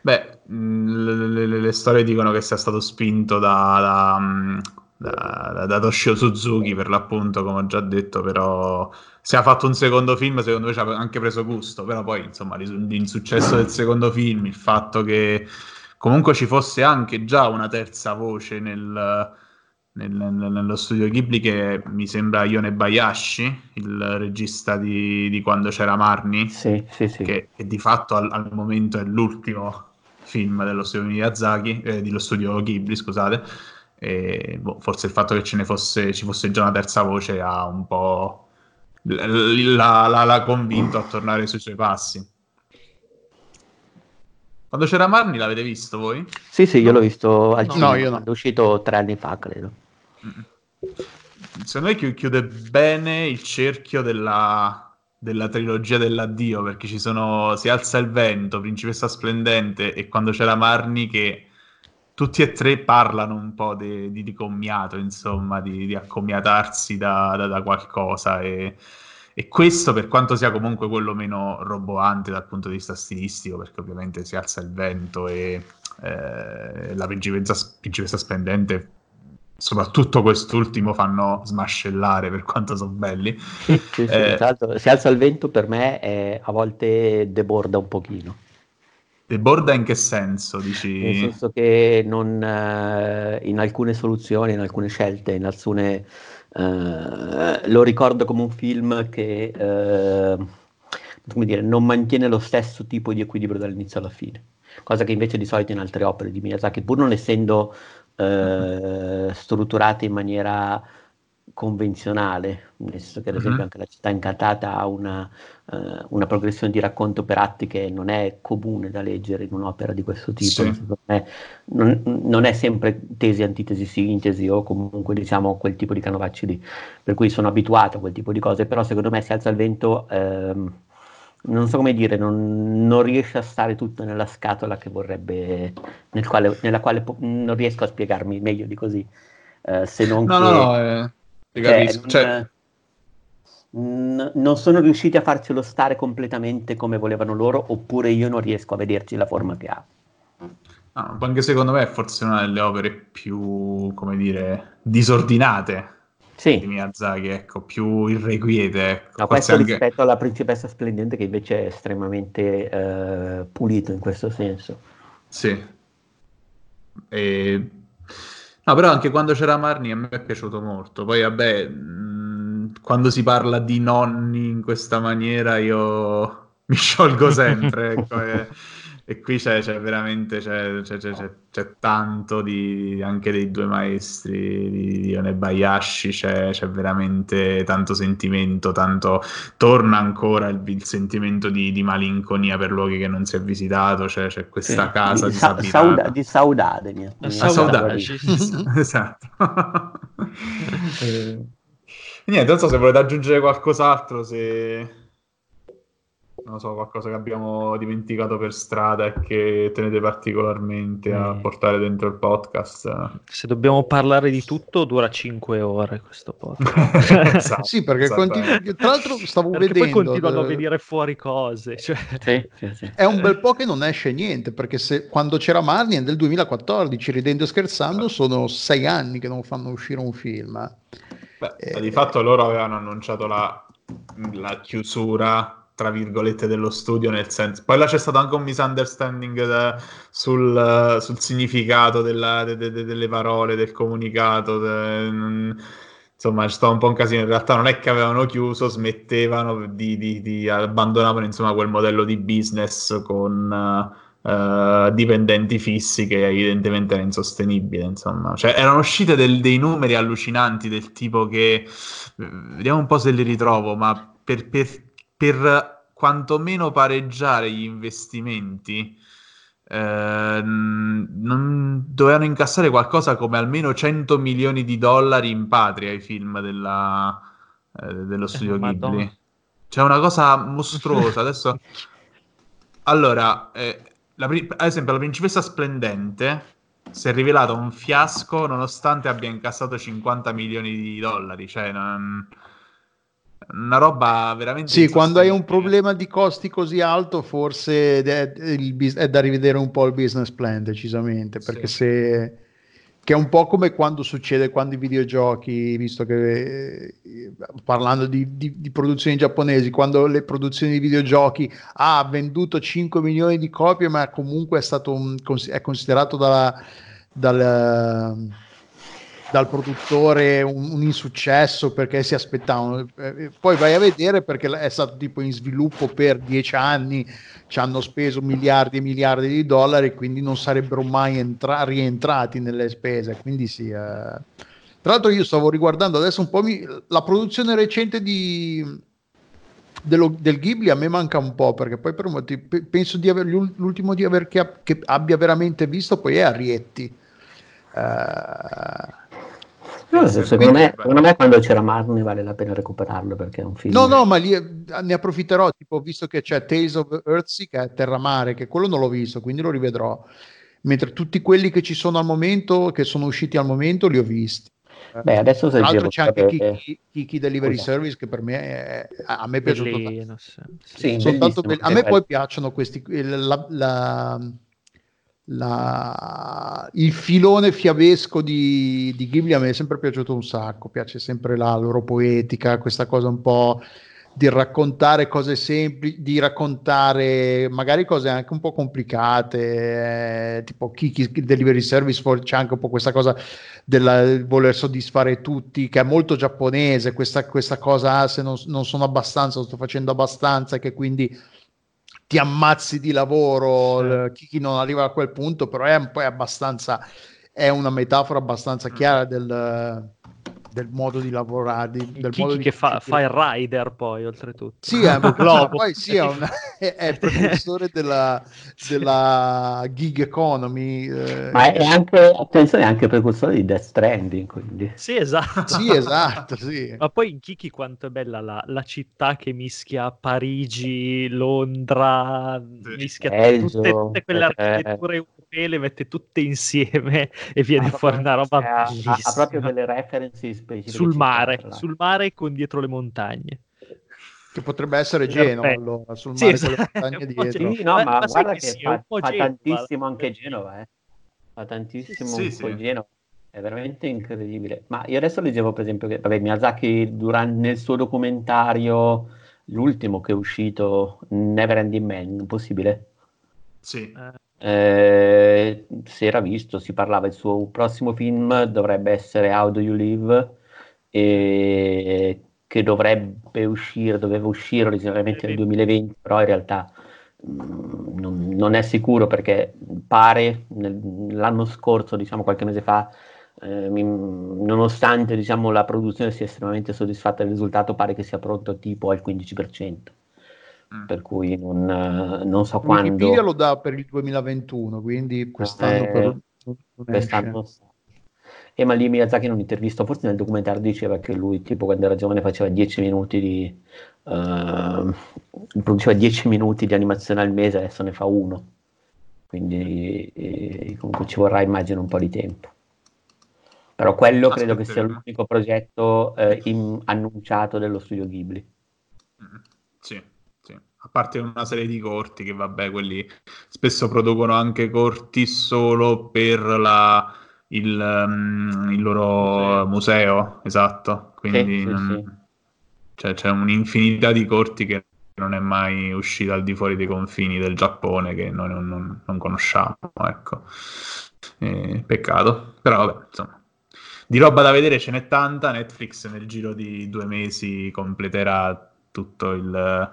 Speaker 2: Beh, mm, le, le, le, storie dicono che sia stato spinto da, da, mm, da, da, Toshio Suzuki per l'appunto, come ho già detto, però se ha fatto un secondo film secondo me ci ha anche preso gusto, però poi insomma l'insuccesso del secondo film, il fatto che comunque ci fosse anche già una terza voce nel, nel, nello studio Ghibli che mi sembra Ione Bayashi, il regista di, di Quando c'era Marni,
Speaker 1: sì, sì, sì.
Speaker 2: Che, che, di fatto al, al, momento è l'ultimo film dello studio Miyazaki, eh, dello studio Ghibli, scusate. E, boh, forse il fatto che ce ne fosse, ci fosse già una terza voce ha un po' l'ha, l'ha, l'ha convinto a tornare sui suoi passi. Quando c'era Marni l'avete visto voi?
Speaker 1: Sì, sì, io l'ho visto al no, cinema, no, io no. è uscito tre anni fa, credo.
Speaker 2: Secondo me chiude bene il cerchio della, della trilogia dell'addio perché ci sono Si alza il vento, Principessa splendente e quando c'era Marni che tutti e tre parlano un po' di, di, di commiato, insomma, di, di accomiatarsi da, da, da qualcosa e, e, questo per quanto sia comunque quello meno roboante dal punto di vista stilistico perché ovviamente si alza il vento e eh, la principessa splendente soprattutto quest'ultimo fanno smascellare per quanto sono belli.
Speaker 1: Sì, sì, eh, sì, si alza il vento per me è, a volte deborda un pochino.
Speaker 2: Deborda in che senso? Dici?
Speaker 1: Nel senso che non, eh, in alcune soluzioni, in alcune scelte, in alcune... Eh, lo ricordo come un film che eh, come dire, non mantiene lo stesso tipo di equilibrio dall'inizio alla fine cosa che invece di solito in altre opere di Miyazaki, pur non essendo eh, strutturate in maniera convenzionale, nel senso che ad esempio mm-hmm. anche la città incantata ha una, uh, una, progressione di racconto per atti che non è comune da leggere in un'opera di questo tipo, sì. non, non, è sempre tesi, antitesi, sintesi o comunque diciamo quel tipo di canovacci lì, per cui sono abituato a quel tipo di cose, però secondo me si alza il vento... Ehm, non so come dire, non, non, riesce a stare tutto nella scatola che vorrebbe, nel quale, nella quale po- non riesco a spiegarmi meglio di così. Uh, se non
Speaker 2: no, che, no, no, eh, cioè, non, cioè...
Speaker 1: n- non sono riusciti a farcelo stare completamente come volevano loro, oppure io non riesco a vederci la forma che ha.
Speaker 2: Ah, anche secondo me è forse una delle opere più, come dire, disordinate sì. di Miyazaki, ecco, più irrequiete. Ecco.
Speaker 1: No, questo anche... rispetto alla principessa splendente che invece è estremamente eh, pulito in questo senso.
Speaker 2: Sì. E... No, però anche quando c'era Marni a me è piaciuto molto. Poi vabbè, mh, quando si parla di nonni in questa maniera io mi sciolgo sempre. ecco, e e qui c'è, c'è veramente c'è, c'è, c'è, tanto di, anche dei due maestri di, di Onebayashi c'è, veramente tanto sentimento tanto torna ancora il, il sentimento di, di, malinconia per luoghi che non si è visitato c'è, questa sì. casa di,
Speaker 1: sa- sauda, di saudade mia.
Speaker 2: Ah, saudade esatto eh, niente non so se volete aggiungere qualcos'altro se non so, qualcosa che abbiamo dimenticato per strada e che tenete particolarmente a mm. portare dentro il podcast?
Speaker 4: Se dobbiamo parlare di tutto, dura 5 ore questo
Speaker 3: podcast. esatto, sì, perché continu- tra l'altro stavo perché vedendo...
Speaker 4: poi continuano a venire fuori cose. Cioè... Sì,
Speaker 3: sì, sì. È un bel po' che non esce niente, perché se, quando c'era Marnie del 2014, ridendo e scherzando, sono 6 anni che non fanno uscire un film.
Speaker 2: Beh, eh, di fatto loro avevano annunciato la, la chiusura tra virgolette dello studio nel senso poi là c'è stato anche un misunderstanding da, sul, sul, significato della, de, de, de, delle parole del comunicato non, insomma c'è stato un po' un casino. In realtà non è che avevano chiuso smettevano di, di, di abbandonavano insomma quel modello di business con uh, dipendenti fissi che evidentemente era insostenibile insomma. Cioè erano uscite del, dei numeri allucinanti del tipo che vediamo un po' se li ritrovo ma per, per per quantomeno pareggiare gli investimenti eh, non dovevano incassare qualcosa come almeno 100 milioni di dollari in patria i film della, eh, dello studio eh, Ghibli. C'è una cosa mostruosa. Adesso, allora, eh, la, ad esempio, la principessa splendente si è rivelata un fiasco nonostante abbia incassato 50 milioni di dollari. Cioè, non una roba veramente...
Speaker 3: Sì, quando hai un problema di costi così alto forse è, è, da rivedere un po' il business plan decisamente, perché sì. se... che è un po' come quando succede quando i videogiochi, visto che parlando di, di, di produzioni giapponesi, quando le produzioni di videogiochi ah, ha venduto 5 milioni di copie, ma comunque è stato un, è considerato dalla, dalla dal produttore un, un, insuccesso perché si aspettavano. Eh, poi vai a vedere perché è stato tipo in sviluppo per dieci anni, ci hanno speso miliardi e miliardi di dollari, quindi non sarebbero mai entra- rientrati nelle spese. Quindi sì. Eh. Tra l'altro io stavo riguardando adesso un po' mi, la produzione recente di, dello, del Ghibli a me manca un po' perché poi per motivi, penso di aver l'ultimo di aver che, che, abbia veramente visto poi è Arietti. Uh,
Speaker 1: No, secondo, me, secondo, me, quando c'era Marnie vale la pena recuperarlo perché è un film.
Speaker 3: No, no, ma lì eh, ne approfitterò, tipo, visto che c'è Tales of Earthsea che è Terramare, che quello non l'ho visto, quindi lo rivedrò. Mentre tutti quelli che ci sono al momento, che sono usciti al momento, li ho visti.
Speaker 1: Beh, adesso
Speaker 3: Tra l'altro c'è anche Kiki, Kiki Delivery Scusa. Service che per me è, a me è piaciuto
Speaker 1: tanto. Sì,
Speaker 3: be- a me poi piacciono questi la, la, la, il filone fiabesco di, di, Ghibli a me è sempre piaciuto un sacco, piace sempre la loro poetica, questa cosa un po' di raccontare cose semplici, di raccontare magari cose anche un po' complicate, eh, tipo Kiki Delivery Service, c'è anche un po' questa cosa del voler soddisfare tutti, che è molto giapponese, questa, questa cosa, se non, non sono abbastanza, sto facendo abbastanza, che quindi ti ammazzi di lavoro, sì. chi, non arriva a quel punto, però è poi abbastanza è una metafora abbastanza chiara del, del modo di lavorare. Di, del
Speaker 4: Kiki
Speaker 3: modo
Speaker 4: che di fa, fa, il rider poi, oltretutto.
Speaker 3: Sì, è, poi sì, è, una, è, è precursore della, della, gig economy.
Speaker 1: Eh. Ma è anche, attenzione, è anche precursore di Death Stranding, quindi.
Speaker 4: Sì, esatto.
Speaker 3: sì, esatto, sì.
Speaker 4: Ma poi in Kiki quanto è bella la, la città che mischia Parigi, Londra, mischia Belgio, tutte, tutte quelle eh, architetture europee, le mette tutte insieme e viene fuori una roba
Speaker 1: ha, ha, proprio delle references specifiche.
Speaker 4: Sul mare, sul mare con dietro le montagne.
Speaker 3: Che potrebbe essere Genova allora, sul mare sì, con le montagne dietro.
Speaker 1: Sì, no, ma, ma guarda che, che fa, fa tantissimo anche Genova, eh. Fa tantissimo sì, sì, Genova. È veramente incredibile. Ma io adesso leggevo, per esempio, che vabbè, Miyazaki durante, nel suo documentario, l'ultimo che è uscito, Never Ending Man, possibile?
Speaker 2: Sì.
Speaker 1: Eh, si era visto, si parlava, il suo prossimo film dovrebbe essere How Do You Live, e che dovrebbe uscire, doveva uscire originariamente nel 2020, però in realtà mh, mm, non, non, è sicuro perché pare nel, l'anno scorso, diciamo qualche mese fa, eh, mi, nonostante diciamo, la produzione sia estremamente soddisfatta del risultato, pare che sia pronto tipo al 15%. Mm. Per cui non, non so quando.
Speaker 3: Wikipedia lo dà per il 2021, quindi quest'anno, eh, per...
Speaker 1: quest'anno e ma lì Miyazaki in un'intervista, forse nel documentario diceva che lui tipo quando era giovane faceva 10 minuti di uh, produceva 10 minuti di animazione al mese, adesso ne fa uno. Quindi eh, comunque ci vorrà immagino un po' di tempo. Però quello credo che sia l'unico progetto eh, in, annunciato dello studio Ghibli.
Speaker 2: Mm, sì, sì, a parte una serie di corti che vabbè, quelli spesso producono anche corti solo per la il, um, il loro museo. museo. esatto. Quindi sì, non... sì, cioè, c'è un'infinità di corti che non è mai uscita al di fuori dei confini del Giappone che noi non, non, non conosciamo. Ecco. Eh, peccato, però vabbè, insomma. Di roba da vedere ce n'è tanta. Netflix nel giro di due mesi completerà tutto il,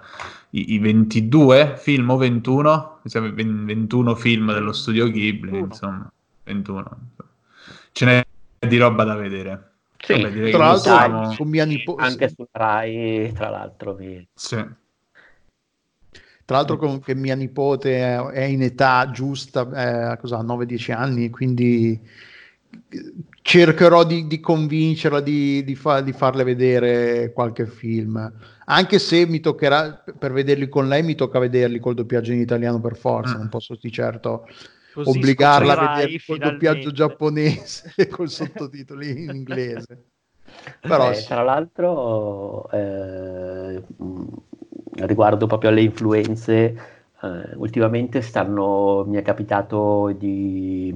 Speaker 2: i, i, 22 film o 21, 21 film dello studio Ghibli, 21. insomma, 21 ce n'è di roba da vedere.
Speaker 1: Sì, Vabbè, tra l'altro siamo... con mia nipote anche su Rai, tra l'altro vi...
Speaker 2: sì.
Speaker 3: Tra l'altro con che mia nipote è in età giusta, eh, cosa, 9-10 anni, quindi cercherò di, di convincerla di, di, fa, di, farle vedere qualche film. Anche se mi toccherà, per vederli con lei, mi tocca vederli col doppiaggio in italiano per forza, mm. non posso di certo Così obbligarla a vedere il doppiaggio giapponese e col sottotitoli in inglese.
Speaker 1: Però eh, sì. Tra l'altro, eh, riguardo proprio alle influenze, eh, ultimamente stanno, mi è capitato di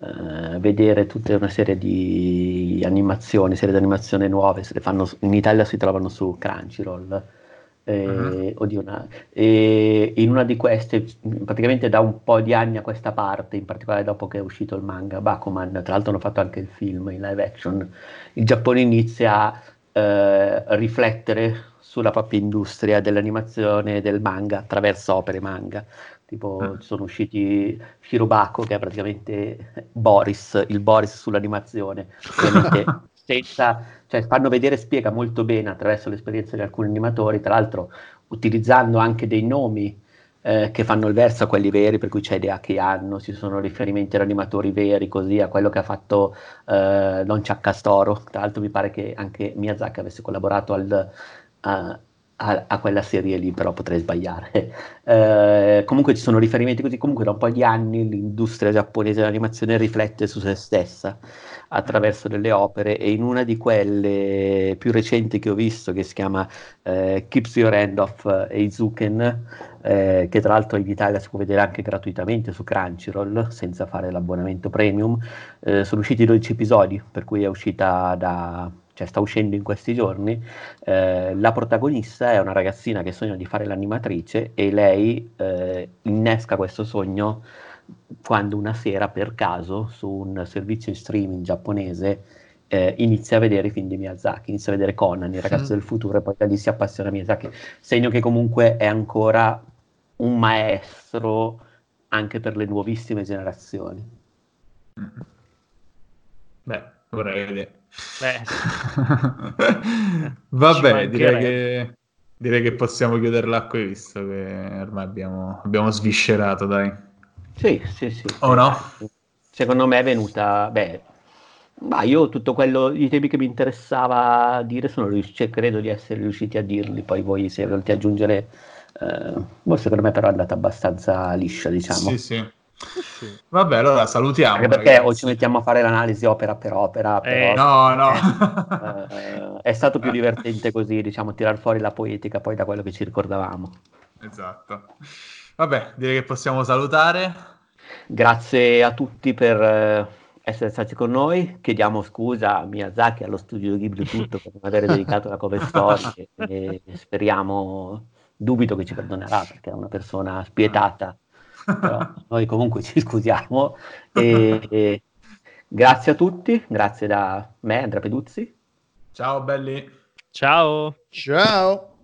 Speaker 1: eh, vedere tutta una serie di animazioni, serie di animazione nuove, se le fanno, in Italia si trovano su Crunchyroll eh, uh-huh. una, eh, in una di queste, praticamente da un po' di anni a questa parte, in particolare dopo che è uscito il manga Bakuman, tra l'altro hanno fatto anche il film in live action, il Giappone inizia a eh, riflettere sulla propria industria dell'animazione e del manga attraverso opere manga. Tipo, uh-huh. sono usciti Shirobako, che è praticamente Boris, il Boris sull'animazione, ovviamente senza cioè fanno vedere, spiega molto bene attraverso l'esperienza di alcuni animatori, tra l'altro utilizzando anche dei nomi eh, che fanno il verso a quelli veri, per cui c'è idea che hanno, ci sono riferimenti ad animatori veri, così a quello che ha fatto eh, Don Ciaccastoro, tra l'altro mi pare che anche Miyazaki avesse collaborato al, a, a, a, quella serie lì, però potrei sbagliare. Eh, comunque ci sono riferimenti così, comunque da un po' di anni l'industria giapponese dell'animazione riflette su se stessa attraverso delle opere e in una di quelle più recenti che ho visto che si chiama eh, Keeps Your End of Eizuken eh, che tra l'altro in Italia si può vedere anche gratuitamente su Crunchyroll senza fare l'abbonamento premium eh, sono usciti 12 episodi per cui è uscita da cioè sta uscendo in questi giorni, eh, la protagonista è una ragazzina che sogna di fare l'animatrice e lei eh, innesca questo sogno quando una sera per caso su un servizio di streaming giapponese eh, inizia a vedere i film di Miyazaki, inizia a vedere Conan, il ragazzo mm. del futuro, e poi da lì si appassiona a Miyazaki, segno che comunque è ancora un maestro anche per le nuovissime generazioni.
Speaker 2: Beh, vorrei vedere. Beh. Vabbè, direi che, direi che possiamo chiuderla qui, visto che ormai abbiamo, abbiamo sviscerato, dai.
Speaker 1: Sì, sì, sì.
Speaker 2: O no?
Speaker 1: Secondo me è venuta... Beh, ma io tutto quello, i temi che mi interessava dire, sono riusciti, cioè, credo di essere riusciti a dirli, poi voi se volete aggiungere... Eh, secondo me però è andata abbastanza liscia, diciamo.
Speaker 2: Sì, sì. Vabbè, allora salutiamo.
Speaker 1: Anche perché ragazzi. o ci mettiamo a fare l'analisi opera per opera.
Speaker 2: Eh, però, no, no.
Speaker 1: Eh, è stato più divertente così, diciamo, tirar fuori la poetica poi da quello che ci ricordavamo.
Speaker 2: Esatto. Vabbè, direi che possiamo salutare.
Speaker 1: Grazie a tutti per eh, essere stati con noi. Chiediamo scusa a Miyazaki, allo studio Ghibli tutto per non avere dedicato la cover story e speriamo, dubito che ci perdonerà perché è una persona spietata però noi comunque ci scusiamo. E, e grazie a tutti, grazie da me, Andrea Peduzzi.
Speaker 2: Ciao belli.
Speaker 4: Ciao.
Speaker 3: Ciao.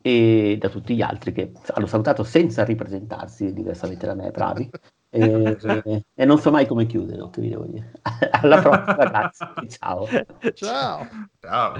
Speaker 1: E da tutti gli altri che hanno salutato senza ripresentarsi, diversamente da me, bravi. E, e, e non so mai come chiudere, che vi devo dire. Alla prossima, grazie. Ciao.
Speaker 3: Ciao.
Speaker 2: Ciao.